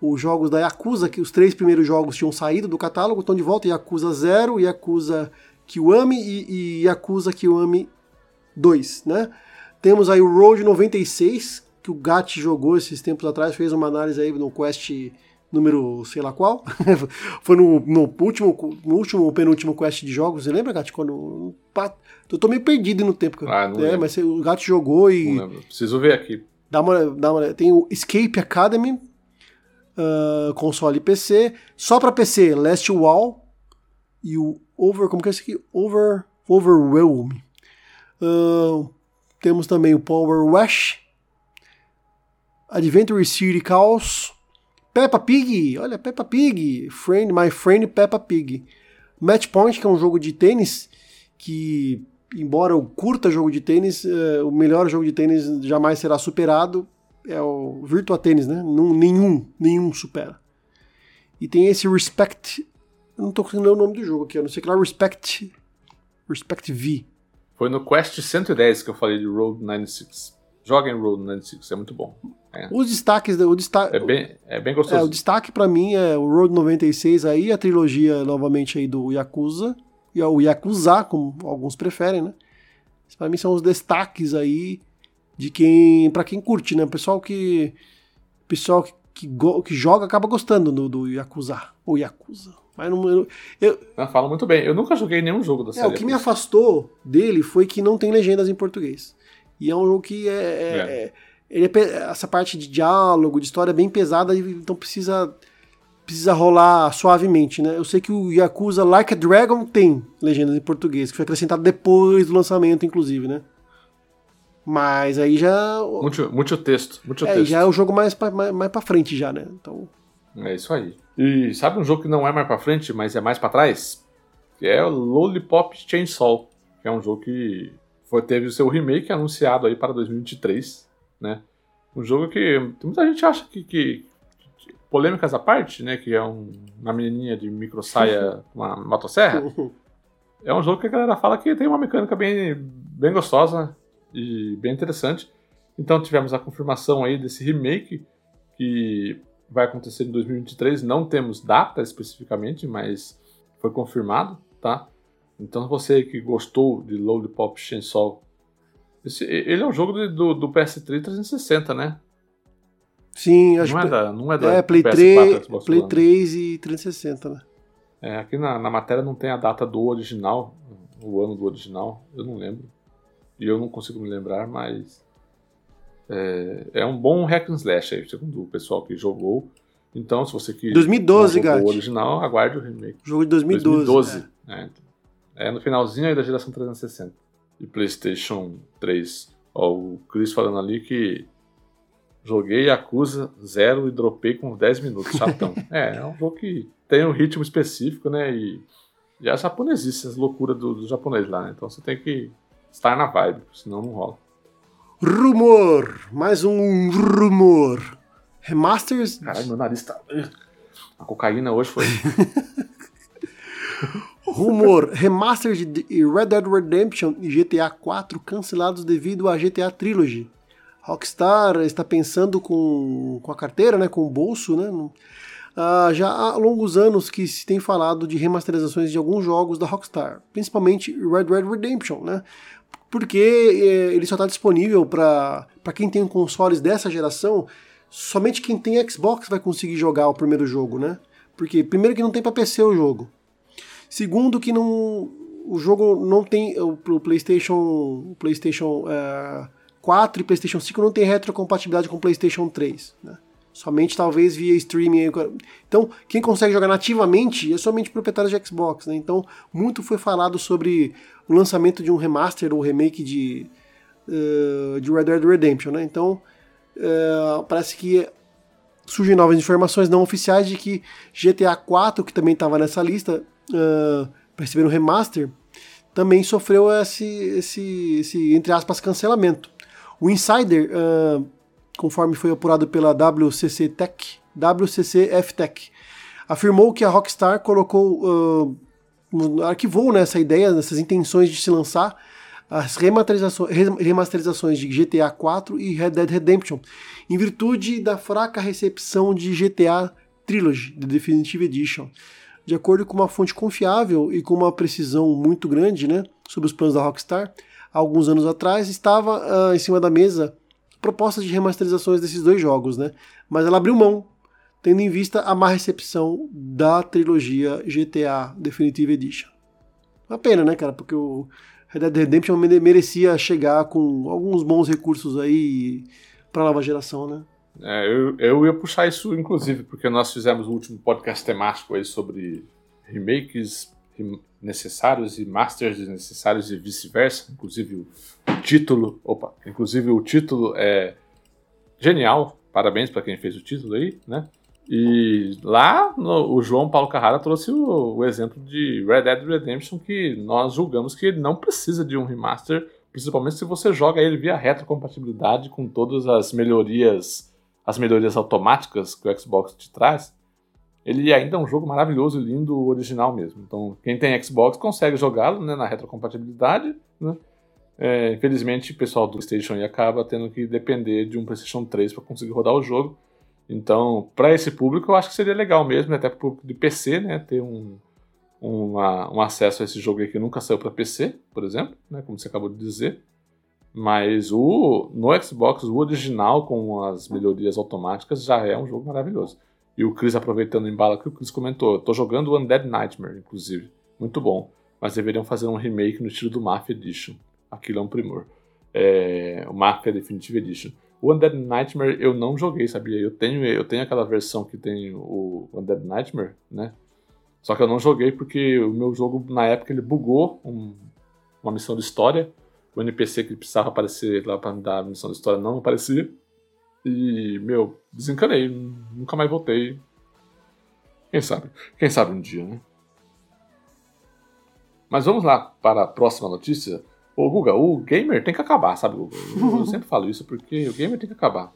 Speaker 2: Os jogos da Yakuza, que os três primeiros jogos tinham saído do catálogo, estão de volta. Yakuza 0, Yakuza Kiwami e, e Yakuza Kiwami 2, né? Temos aí o Road 96, que o Gat jogou esses tempos atrás, fez uma análise aí no Quest número sei lá qual. [LAUGHS] Foi no, no, último, no último penúltimo Quest de jogos. Você lembra, Gat? Quando. Eu tô meio perdido no tempo.
Speaker 1: Ah, não
Speaker 2: é,
Speaker 1: lembro.
Speaker 2: mas o Gat jogou e.
Speaker 1: Não lembro. Preciso ver aqui.
Speaker 2: Dá uma, dá uma, tem o Escape Academy, uh, console PC. Só pra PC, Last Wall e o Over. Como que é esse aqui? Over. Overwhelm. Uh, temos também o Power Wash, Adventure City Chaos, Peppa Pig, olha, Peppa Pig, Friend, My Friend Peppa Pig. Match Point, que é um jogo de tênis que, embora eu curta jogo de tênis, uh, o melhor jogo de tênis jamais será superado. É o Virtua Tênis, né? nenhum, nenhum supera. E tem esse Respect. Eu não tô conseguindo ler o nome do jogo aqui, eu não sei que lá, Respect. Respect V.
Speaker 1: Foi no Quest 110 que eu falei de Road 96. Joguem Road 96, é muito bom. É.
Speaker 2: Os destaques, o destaque,
Speaker 1: é bem, é bem gostoso.
Speaker 2: É, o destaque para mim é o Road 96 aí, a trilogia novamente aí do Yakuza, e o Yakuza, como alguns preferem, né? Para mim são os destaques aí de quem, para quem curte, né? O pessoal que pessoal que, que, que, joga acaba gostando do, do Yakuza, ou Yakuza. Mas não, eu, eu,
Speaker 1: fala muito bem. Eu nunca joguei nenhum jogo da
Speaker 2: é,
Speaker 1: série.
Speaker 2: o que me afastou dele foi que não tem legendas em português. E é um jogo que é. é-
Speaker 1: É.
Speaker 2: ele é essa parte de diálogo, de história é bem pesada, então precisa precisa rolar suavemente, né? Eu sei que o Yakuza Like a Dragon tem legendas em português, que foi acrescentado depois do lançamento, inclusive, né? Mas aí já.
Speaker 1: Muito, muito texto. Muito
Speaker 2: É,
Speaker 1: texto.
Speaker 2: já é o jogo mais pra, mais, mais pra frente já, né? Então.
Speaker 1: É isso aí. E sabe um jogo que não é mais pra frente, mas é mais pra trás? Que é o Lollipop Chainsaw, que é um jogo que foi, teve o seu remake anunciado aí para 2023, né? Um jogo que muita gente acha que, que- polêmicas à parte, né? Que é um, uma menininha de micro saia [LAUGHS] com uma motosserra. É um jogo que a galera fala que tem uma mecânica bem, bem gostosa e bem interessante. Então tivemos a confirmação aí desse remake que vai acontecer em 2023. Não temos data especificamente, mas foi confirmado, tá? Então você que gostou de Lollipop Chainsaw, esse, ele é um jogo de- do, do PS3 360, né?
Speaker 2: Sim, acho
Speaker 1: Não é
Speaker 2: que.
Speaker 1: da, não é da
Speaker 2: É, Play
Speaker 1: PS4
Speaker 2: 3,
Speaker 1: Xbox
Speaker 2: Play
Speaker 1: One.
Speaker 2: 3 e 360, né?
Speaker 1: É, aqui na, na matéria não tem a data do original, o ano do original, eu não lembro. E eu não consigo me lembrar, mas. É, é um bom hack and slash aí, segundo o pessoal que jogou. Então, se você que
Speaker 2: 2012,
Speaker 1: não jogou o original, aguarde o remake.
Speaker 2: Jogo de 2012.
Speaker 1: 2012.
Speaker 2: é.
Speaker 1: É. É no finalzinho aí da geração 360. E PlayStation 3. Ó, o Chris falando ali que joguei Yakuza 0 e dropei com 10 minutos, chatão. [LAUGHS] é, é um jogo que tem um ritmo específico, né? E, e é japonesice, as loucuras do, do japonês lá, né? Então você tem que estar na vibe, senão não rola.
Speaker 2: Rumor! Mais um rumor. Remasters.
Speaker 1: Caralho, meu nariz tá. A cocaína hoje foi. [LAUGHS]
Speaker 2: Rumor. Remaster de Red Dead Redemption e GTA 4 cancelados devido à GTA Trilogy. Rockstar está pensando com, com a carteira, né, com o bolso, né? Ah, já há longos anos que se tem falado de remasterizações de alguns jogos da Rockstar, principalmente Red Dead Redemption, né? Porque eh, ele só está disponível para quem tem consoles dessa geração, somente quem tem Xbox vai conseguir jogar o primeiro jogo, né? Porque primeiro que não tem para PC o jogo. Segundo que não o jogo não tem o pro PlayStation, o PlayStation eh, 4 e PlayStation 5 não tem retrocompatibilidade com o PlayStation 3, né? Somente talvez via streaming. Então, quem consegue jogar nativamente é somente proprietário de Xbox, né? Então, muito foi falado sobre o lançamento de um remaster ou remake de, eh, de Red Dead Redemption, né? Então, eh, parece que surgem novas informações não oficiais de que GTA 4, que também estava nessa lista, uh, para receber um remaster, também sofreu esse, esse, esse, entre aspas, cancelamento. O Insider, uh, conforme foi apurado pela WCC Tech, WCCF Tech, afirmou que a Rockstar colocou, uh, arquivou né, essa ideia, essas intenções de se lançar as remasterizações, remasterizações de GTA 4 e Red Dead Redemption, em virtude da fraca recepção de GTA Trilogy, The Definitive Edition. De acordo com uma fonte confiável e com uma precisão muito grande né, sobre os planos da Rockstar, alguns anos atrás estava uh, em cima da mesa propostas de remasterizações desses dois jogos, né? mas ela abriu mão, tendo em vista a má recepção da trilogia GTA Definitive Edition. Uma pena, né, cara? Porque o Red Dead Redemption merecia chegar com alguns bons recursos aí para a nova geração, né?
Speaker 1: É, eu, eu ia puxar isso, inclusive, porque nós fizemos o último podcast temático aí sobre remakes necessários e masters desnecessários e vice-versa. Inclusive o título, opa, inclusive o título é genial. Parabéns para quem fez o título aí, né? E lá no, o João Paulo Carrara trouxe o, o, exemplo de Red Dead Redemption que nós julgamos que ele não precisa de um remaster, principalmente se você joga ele via retrocompatibilidade com todas as melhorias, as melhorias automáticas que o Xbox te traz. Ele ainda é um jogo maravilhoso e lindo, original mesmo. Então, quem tem Xbox consegue jogá-lo né, na retrocompatibilidade. Né? É, infelizmente, o pessoal do PlayStation acaba tendo que depender de um PlayStation 3 para conseguir rodar o jogo. Então, para esse público, eu acho que seria legal mesmo, até para o público de PC, né, ter um, uma, um acesso a esse jogo que nunca saiu para PC, por exemplo, né, como você acabou de dizer. Mas o no Xbox, o original com as melhorias automáticas já é um jogo maravilhoso. E o Chris, aproveitando o embalo que o Chris comentou, tô jogando o Undead Nightmare, inclusive. Muito bom. Mas deveriam fazer um remake no estilo do Mafia Edition. Aquilo é um primor. É, o Mafia Definitive Edition. O Undead Nightmare eu não joguei, sabia? Eu tenho, eu tenho aquela versão que tem o Undead Nightmare, né? Só que eu não joguei porque o meu jogo, na época, ele bugou um, uma missão de história. O NPC que precisava aparecer lá pra me dar a missão de história não aparecia. E, meu, desencanei. Nunca mais voltei. Quem sabe? Quem sabe um dia, né? Mas vamos lá para a próxima notícia. Ô, Guga, o gamer tem que acabar, sabe, Guga? Eu [LAUGHS] sempre falo isso porque o gamer tem que acabar.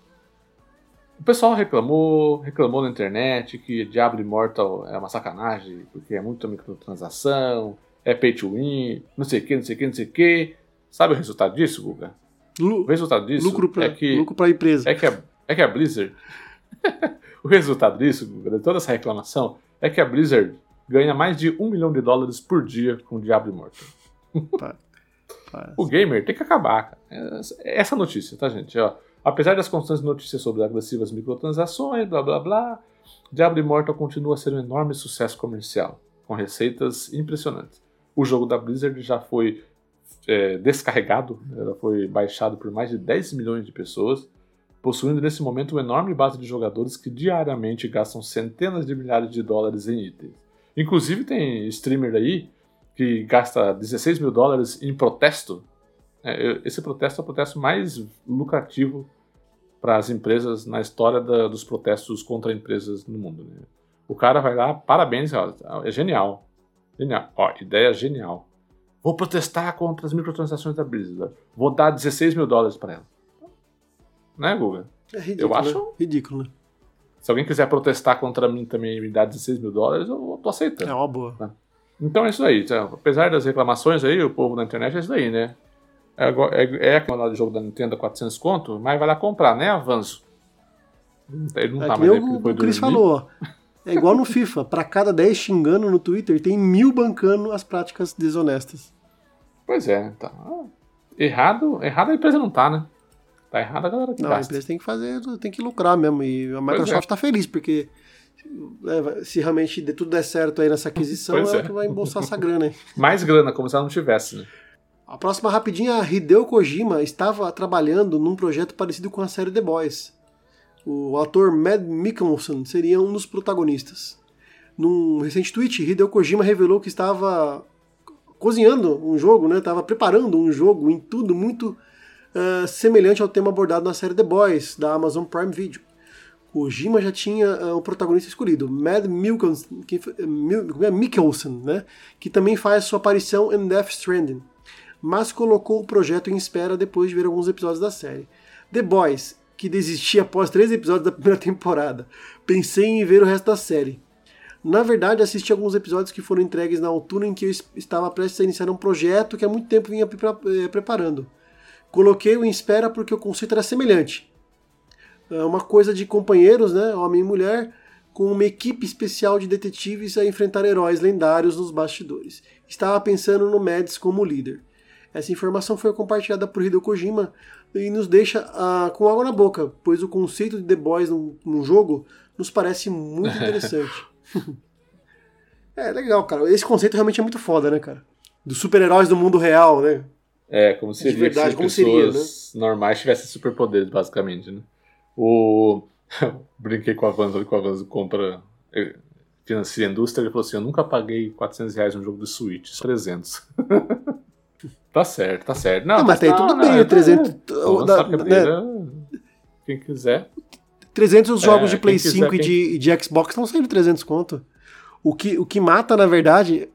Speaker 1: O pessoal reclamou, reclamou na internet que Diablo Immortal é uma sacanagem, porque é muita microtransação, é pay to win, não sei o que, não sei o que, não sei o que. Sabe o resultado disso, Guga?
Speaker 2: Lu
Speaker 1: O resultado disso
Speaker 2: lucro para
Speaker 1: é que
Speaker 2: lucro pra empresa.
Speaker 1: é que a, é que a Blizzard. [LAUGHS] o resultado disso, Guga, de toda essa reclamação, é que a Blizzard ganha mais de um milhão de dólares por dia com Diablo Immortal. O gamer tem que acabar, cara. Essa- Essa notícia, tá, gente? Ó, apesar das constantes notícias sobre agressivas microtransações, blá blá blá, Diablo Immortal continua a ser um enorme sucesso comercial, com receitas impressionantes. O jogo da Blizzard já foi é, descarregado, ela foi baixado por mais de 10 milhões de pessoas, possuindo nesse momento uma enorme base de jogadores que diariamente gastam centenas de milhares de dólares em itens. Inclusive tem streamer aí que gasta 16 mil dólares em protesto. É, esse protesto é o protesto mais lucrativo para as empresas na história da- dos protestos contra empresas no mundo. né? O cara vai lá, parabéns, é genial. Genial. Ó, ideia genial. Vou protestar contra as microtransações da Blizzard. Vou dar 16 mil dólares para ela. Né, Guga?
Speaker 2: É ridículo.
Speaker 1: Eu acho-
Speaker 2: né? ridículo, né?
Speaker 1: Se alguém quiser protestar contra mim também e me dar 16 mil dólares, eu tô aceitando.
Speaker 2: É uma boa.
Speaker 1: Então é isso aí. Apesar das reclamações aí, o povo na internet é isso aí, né? É, é, é aquele jogo da Nintendo a 400 conto, mas vai lá comprar, né? Avanço. Ele não
Speaker 2: É
Speaker 1: tá mais
Speaker 2: nem
Speaker 1: aí porque
Speaker 2: o,
Speaker 1: ele foi
Speaker 2: o Chris
Speaker 1: dormir.
Speaker 2: falou. [LAUGHS] É igual no FIFA. Pra cada 10 xingando no Twitter, tem mil bancando as práticas desonestas.
Speaker 1: Pois é, tá. Errado, errado a empresa não tá, né? Tá errado a galera que
Speaker 2: Não, a
Speaker 1: gasta.
Speaker 2: empresa tem que fazer, tem que lucrar mesmo. E a Microsoft
Speaker 1: é.
Speaker 2: tá feliz, porque é, vai- se realmente tudo der certo aí nessa aquisição,
Speaker 1: Pois
Speaker 2: é,
Speaker 1: é.
Speaker 2: que vai embolsar essa grana aí. [LAUGHS]
Speaker 1: Mais grana, como se ela não tivesse, né?
Speaker 2: A próxima rapidinha, a Hideo Kojima estava trabalhando num projeto parecido com a série The Boys. O ator Mad Mikkelsen seria um dos protagonistas. Num recente tweet, Hideo Kojima revelou que estava cozinhando um jogo, né? Estava preparando um jogo em tudo muito ah, semelhante ao tema abordado na série The Boys da Amazon Prime Video. Kojima já tinha ah, o protagonista escolhido, Mad Mikkelsen, que, como é? Mikkelsen, né? que também faz sua aparição em Death Stranding mas colocou o projeto em espera depois de ver alguns episódios da série. The Boys, que desistia após três episódios da primeira [LAUGHS] temporada. Pensei em ver o resto da série. Na verdade, assisti alguns episódios que foram entregues na altura em que eu es- estava prestes a iniciar um projeto que há muito tempo vinha eh, preparando. Coloquei-o em espera porque o conceito era semelhante. É uma coisa de companheiros, né, homem e mulher, com uma equipe especial de detetives a enfrentar heróis lendários nos bastidores. Estava pensando no Mads como líder. Essa informação foi compartilhada por Hideo Kojima e nos deixa ah, com água na boca, pois o conceito de The Boys num, num jogo nos parece muito [LAUGHS] interessante. é, legal, cara. Esse conceito realmente é muito foda, né, cara? Dos super-heróis do mundo real, né?
Speaker 1: É, como se,
Speaker 2: De verdade,
Speaker 1: se
Speaker 2: como
Speaker 1: pessoas normais tivessem superpoderes, basicamente, né? O... [LAUGHS] Brinquei com a Vanzo, com a Vanzo compra... eh, Financia a indústria, ele falou assim, eu nunca paguei 400 reais num jogo de Switch, só 300. [LAUGHS] tá certo, tá certo. Não,
Speaker 2: Ah, mas aí tudo bem,
Speaker 1: é,
Speaker 2: 300
Speaker 1: Então,
Speaker 2: da- né?
Speaker 1: Quem quiser.
Speaker 2: 300 jogos
Speaker 1: É,
Speaker 2: de Play
Speaker 1: quem quiser,
Speaker 2: 5 e de, de Xbox estão saindo 300 conto. O que, o que mata, na verdade,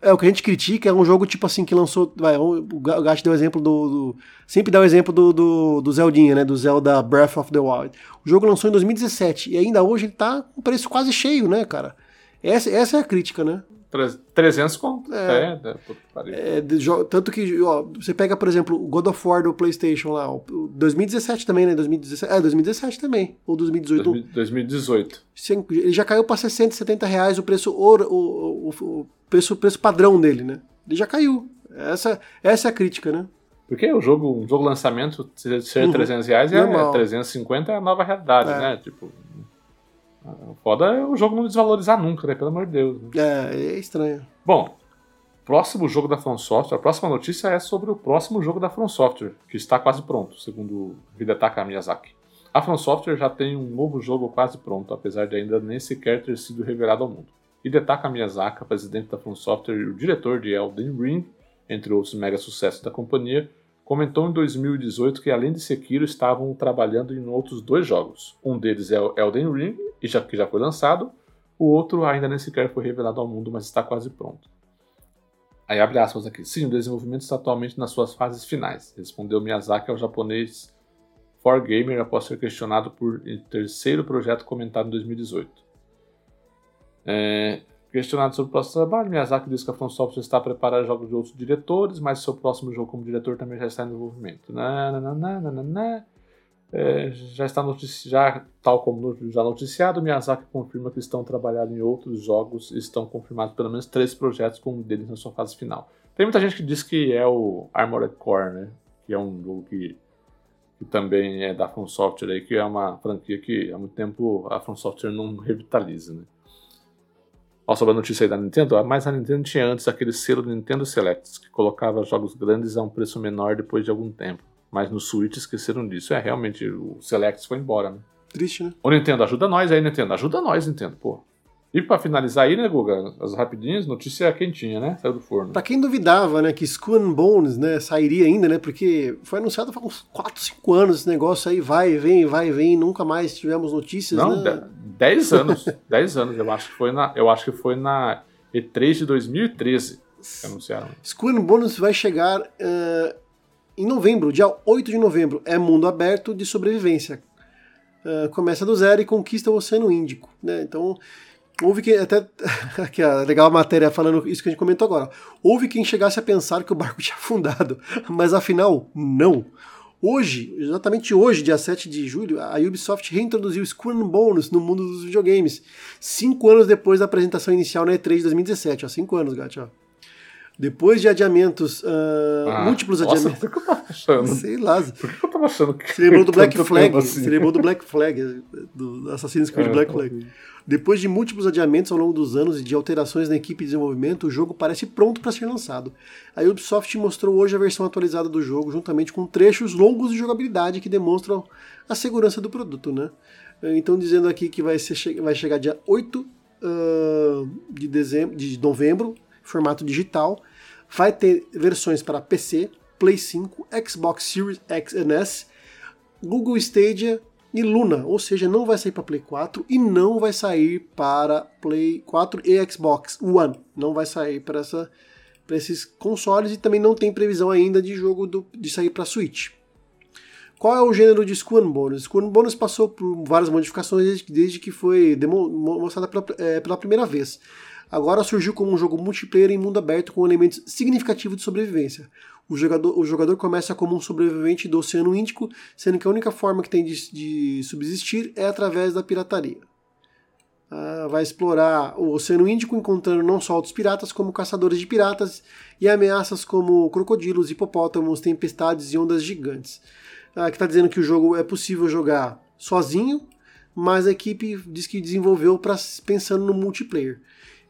Speaker 2: é o que a gente critica, é um jogo tipo assim que lançou. Vai, o Gash deu o exemplo do, do- Sempre dá o exemplo do, do, do Zeldinha, né? Do Zelda Breath of the Wild. O jogo lançou em 2017 e ainda hoje ele tá com preço quase cheio, né, cara? Essa, essa é a crítica, né?
Speaker 1: Tre- 300 conto.
Speaker 2: É.
Speaker 1: É, é, pariu.
Speaker 2: É, tanto que, ó, você pega, por exemplo, o God of War do PlayStation lá, o- o 2017 também, né? 2017, é, 2017 também. Ou 2018.
Speaker 1: 2000 2018.
Speaker 2: Cem- Ele já caiu para 60, 70 reais o preço, o, o, o preço, preço padrão dele, né? Ele já caiu. Essa, essa é a crítica, né?
Speaker 1: Porque o jogo, um jogo lançamento ser ser
Speaker 2: Uhum.
Speaker 1: 300 reais é
Speaker 2: Normal.
Speaker 1: 350 é a nova realidade,
Speaker 2: É.
Speaker 1: né? Tipo, Foda é o jogo não desvalorizar nunca, né? Pelo amor de Deus. Né?
Speaker 2: É, é estranho.
Speaker 1: Bom, próximo jogo da From Software, a próxima notícia é sobre o próximo jogo da From Software, que está quase pronto, segundo Hidetaka Miyazaki. A From Software já tem um novo jogo quase pronto, apesar de ainda nem sequer ter sido revelado ao mundo. Hidetaka Miyazaki, presidente da From Software e o diretor de Elden Ring, entre outros mega sucessos da companhia, comentou em 2018 que além de Sekiro estavam trabalhando em outros dois jogos. Um deles é o Elden Ring, que já foi lançado, o outro ainda nem sequer foi revelado ao mundo, mas está quase pronto. Aí abre aspas aqui. Sim, o desenvolvimento está atualmente nas suas fases finais, respondeu Miyazaki ao japonês 4Gamer após ser questionado por terceiro projeto comentado em 2018. É, questionado sobre o próximo trabalho, Miyazaki disse que a From Software está a preparar jogos de outros diretores, mas seu próximo jogo como diretor também já está em desenvolvimento. Nananana, é, já está notici já, tal como já noticiado, Miyazaki confirma que estão trabalhando em outros jogos e estão confirmados pelo menos três projetos com um deles na sua fase final. Tem muita gente que diz que é o Armored Core, né? Que é um jogo que, que também é da From Software aí, que é uma franquia que há muito tempo a From Software não revitaliza, né? Ó, sobre a notícia aí da Nintendo, mas a Nintendo tinha antes aquele selo Nintendo Selects, que colocava jogos grandes a um preço menor depois de algum tempo. Mas no Switch esqueceram disso. É, realmente, o Select foi embora, né?
Speaker 2: Triste, né?
Speaker 1: Ô, Nintendo, ajuda nós aí, Nintendo. Ajuda nós, Nintendo, pô. E pra finalizar aí, né, Guga? As rapidinhas, notícia quentinha, né? Saiu do forno.
Speaker 2: Pra quem duvidava, né, que Skull and Bones, né, sairia ainda, né, porque foi anunciado há uns 4, 5 anos esse negócio aí, vai vem, vai vem, nunca mais tivemos notícias,
Speaker 1: Não,
Speaker 2: né?
Speaker 1: 10 anos. [LAUGHS] 10 anos, eu acho que foi na, eu acho que foi na E3 de 2013 que anunciaram.
Speaker 2: Skull and Bones vai chegar uh, em novembro, dia 8 de novembro. É mundo aberto de sobrevivência. Uh, começa do zero e conquista o Oceano Índico. Né? Então, houve que. Até [LAUGHS] aqui, a legal a matéria falando isso que a gente comentou agora. Houve quem chegasse a pensar que o barco [LAUGHS] tinha afundado, mas afinal, não. Hoje, exatamente hoje, dia 7 de julho, a Ubisoft reintroduziu Skull Bones no mundo dos videogames. Cinco anos depois da apresentação inicial na E3 de 2017. Ó, cinco anos, gato, ó. Depois de adiamentos, uh, ah, múltiplos
Speaker 1: nossa,
Speaker 2: adiamentos.
Speaker 1: Por que eu tava achando?
Speaker 2: Sei lá.
Speaker 1: Por que eu tava achando que.
Speaker 2: Você lembrou do [LAUGHS] Black Flag?
Speaker 1: assim?
Speaker 2: Você lembrou do Black Flag, do Assassin's Creed
Speaker 1: É,
Speaker 2: Black
Speaker 1: talvez.
Speaker 2: Flag. Depois de múltiplos adiamentos ao longo dos anos e de alterações na equipe de desenvolvimento, o jogo parece pronto para ser lançado. A Ubisoft mostrou hoje a versão atualizada do jogo, juntamente com trechos longos de jogabilidade que demonstram a segurança do produto, né? Então dizendo aqui que vai, ser, vai chegar dia 8 ah, de, dezembro, de novembro, formato digital. Vai ter versões para PC, Play 5, Xbox Series X e S, Google Stadia e Luna, ou seja, não vai sair para Play 4 e não vai sair para Play 4 e Xbox One. Não vai sair para esses consoles e também não tem previsão ainda de jogo do, de sair para Switch. Qual é o gênero de Bones? Skull and Bones passou por várias modificações desde, desde que foi demo, mostrada pela, é, pela primeira vez. Agora surgiu como um jogo multiplayer em mundo aberto com elementos significativos de sobrevivência. O jogador, o jogador começa como um sobrevivente do Oceano Índico, sendo que a única forma que tem de, de subsistir é através da pirataria. Ah, vai explorar o Oceano Índico, encontrando não só outros piratas, como caçadores de piratas e ameaças como crocodilos, hipopótamos, tempestades e ondas gigantes. Ah, que está dizendo que o jogo é possível jogar sozinho, mas a equipe diz que desenvolveu pra, pensando no multiplayer.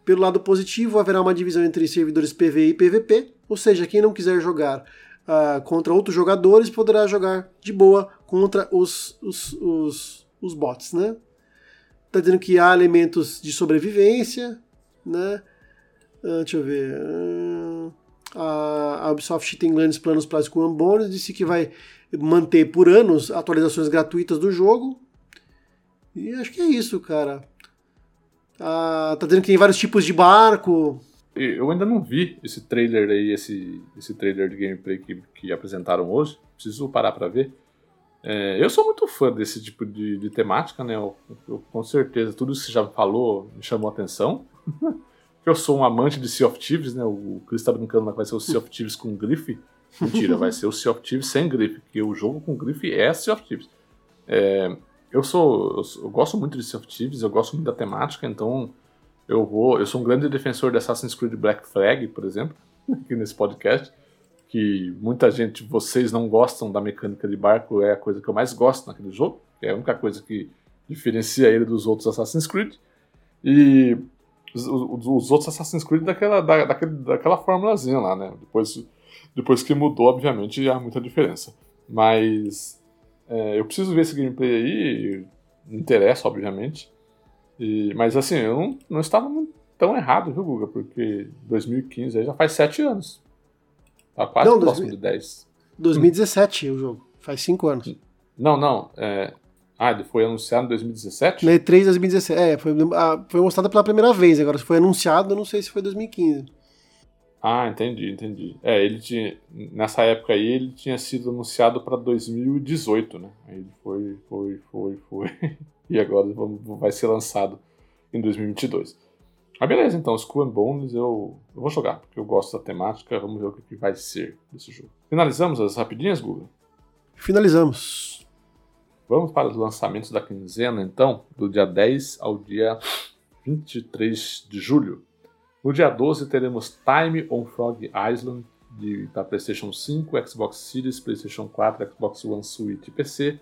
Speaker 2: Pelo lado positivo, haverá uma divisão entre servidores PvE e PvP, ou seja, quem não quiser jogar ah, contra outros jogadores poderá jogar de boa contra os, os, os, os bots, né? Tá dizendo que há elementos de sobrevivência, né? Ah, deixa eu ver. Ah, a Ubisoft tem grandes planos para and Bones, disse que vai manter por anos atualizações gratuitas do jogo. E acho que é isso, cara. Ah, tá dizendo que tem vários tipos de barco.
Speaker 1: Eu ainda não vi esse trailer aí, esse, esse trailer de gameplay que, que apresentaram hoje. Preciso parar pra ver. É, eu sou muito fã desse tipo de, de temática, né? Eu, eu, com certeza, tudo isso que você já falou me chamou a atenção. [LAUGHS] eu sou um amante de Sea of Thieves, né? O Chris tá brincando que vai ser o Sea of Thieves com grife. Mentira, vai ser o Sea of Thieves sem grife, porque o jogo com grife é Sea of Thieves. É, eu sou, eu sou- eu gosto muito de Sea Thieves, eu gosto muito da temática, então eu vou, eu sou um grande defensor de Assassin's Creed Black Flag, por exemplo, [LAUGHS] aqui nesse podcast, que muita gente, vocês não gostam da mecânica de barco, é a coisa que eu mais gosto naquele jogo, é a única coisa que diferencia ele dos outros Assassin's Creed. E os, os, os outros Assassin's Creed daquela, da, daquele, daquela formulazinha lá, né? Depois, depois que mudou, obviamente, há muita diferença. Mas é, eu preciso ver esse gameplay aí, me interessa, obviamente. E, mas assim, eu não, não estava tão errado, viu, Guga? Porque 2015 aí já faz 7 anos. Tá quase não, próximo 2000, de 10.
Speaker 2: 2017 hum. o jogo, faz 5 anos.
Speaker 1: Não, não. É, ah, ele foi anunciado em 2017?
Speaker 2: Na E3 2017. É, foi, ah, foi mostrado pela primeira vez. Agora, se foi anunciado, eu não sei se foi 2015.
Speaker 1: Ah, entendi, entendi. É, ele tinha. Nessa época aí, ele tinha sido anunciado para 2018, né? Aí ele foi, foi, foi, foi. [LAUGHS] e agora vai ser lançado em 2022. Mas beleza, então, Skull and Bones eu, eu vou jogar, porque eu gosto da temática. Vamos ver o que vai ser desse jogo. Finalizamos as rapidinhas, Google?
Speaker 2: Finalizamos.
Speaker 1: Vamos para os lançamentos da quinzena, então, do dia 10 ao dia 23 de julho. No dia 12 teremos Time on Frog Island de, da PlayStation 5, Xbox Series, PlayStation 4, Xbox One Switch e PC.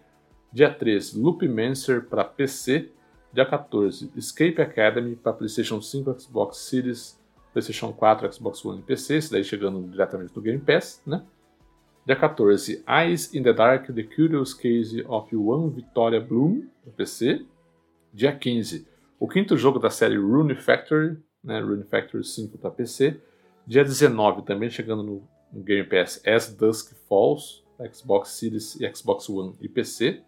Speaker 1: Dia 13, Loop Mancer para PC. Dia 14, Escape Academy para PlayStation 5, Xbox Series, PlayStation 4, Xbox One e PC. Esse daí chegando diretamente no Game Pass, né? Dia 14, Eyes in the Dark, The Curious Case of One Victoria Bloom, no PC. Dia 15, o quinto jogo da série Rune Factory, né, Rune Factory 5 para PC. Dia 19, também chegando no, Game Pass, As Dusk Falls, Xbox Series e Xbox One e PC.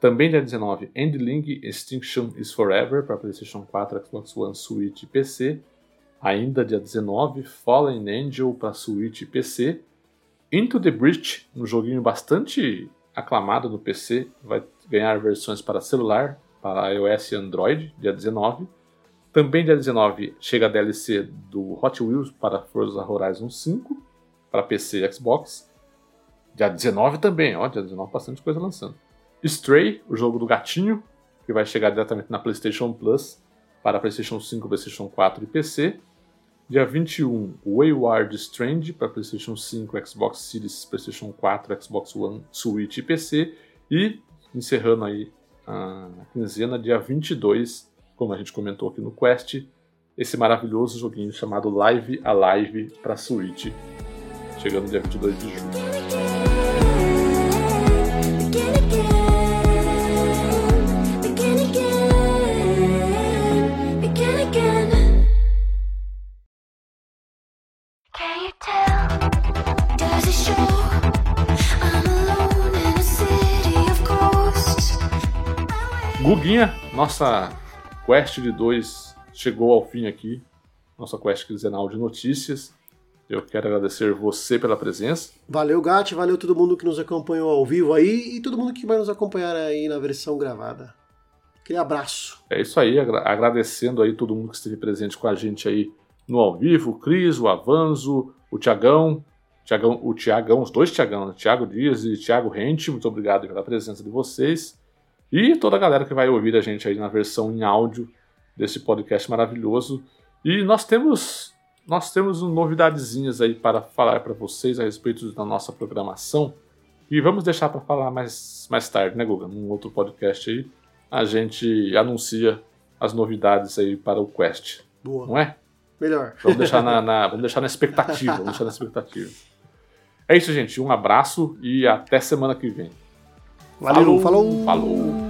Speaker 1: Também dia 19, Endling Extinction is Forever para PlayStation 4, Xbox One, Switch e PC. Ainda dia 19, Fallen Angel para Switch e PC. Into the Breach, um joguinho bastante aclamado no PC, vai ganhar versões para celular, para iOS e Android, dia 19. Também dia 19 chega a DLC do Hot Wheels para Forza Horizon 5, para PC e Xbox. Dia 19 também, ó, dia 19 bastante coisa lançando. Stray, o jogo do gatinho, que vai chegar diretamente na PlayStation Plus para PlayStation 5, PlayStation 4 e PC. Dia 21, Wayward Strange para PlayStation 5, Xbox Series, PlayStation 4, Xbox One, Switch e PC. E encerrando aí a quinzena, dia 22, como a gente comentou aqui no Quest, esse maravilhoso joguinho chamado Live Alive para Switch, chegando dia 22 de julho. Guguinha, nossa quest de dois chegou ao fim aqui. Nossa quest quinzenal de notícias. Eu quero agradecer você pela presença.
Speaker 2: Valeu, Gatti, valeu todo mundo que nos acompanhou ao vivo aí e todo mundo que vai nos acompanhar aí na versão gravada. Aquele abraço.
Speaker 1: É isso aí, agradecendo aí todo mundo que esteve presente com a gente aí no ao vivo, o Cris, o Avanzo, o Tiagão, Tiagão, o Tiagão, os dois Tiagão, né? Tiago Dias e Tiago Rente, muito obrigado pela presença de vocês. E toda a galera que vai ouvir a gente aí na versão em áudio desse podcast maravilhoso. E nós temos nós temos novidadezinhas aí para falar para vocês a respeito da nossa programação. E vamos deixar para falar mais, mais tarde, né, Guga? Num outro podcast aí, a gente anuncia as novidades aí para o Quest.
Speaker 2: Boa.
Speaker 1: Não é?
Speaker 2: Melhor.
Speaker 1: Vamos deixar na, na, vamos deixar na expectativa. vamos deixar na expectativa. É isso, gente. Um abraço e até semana que vem.
Speaker 2: Valeu, falou.
Speaker 1: falou. falou.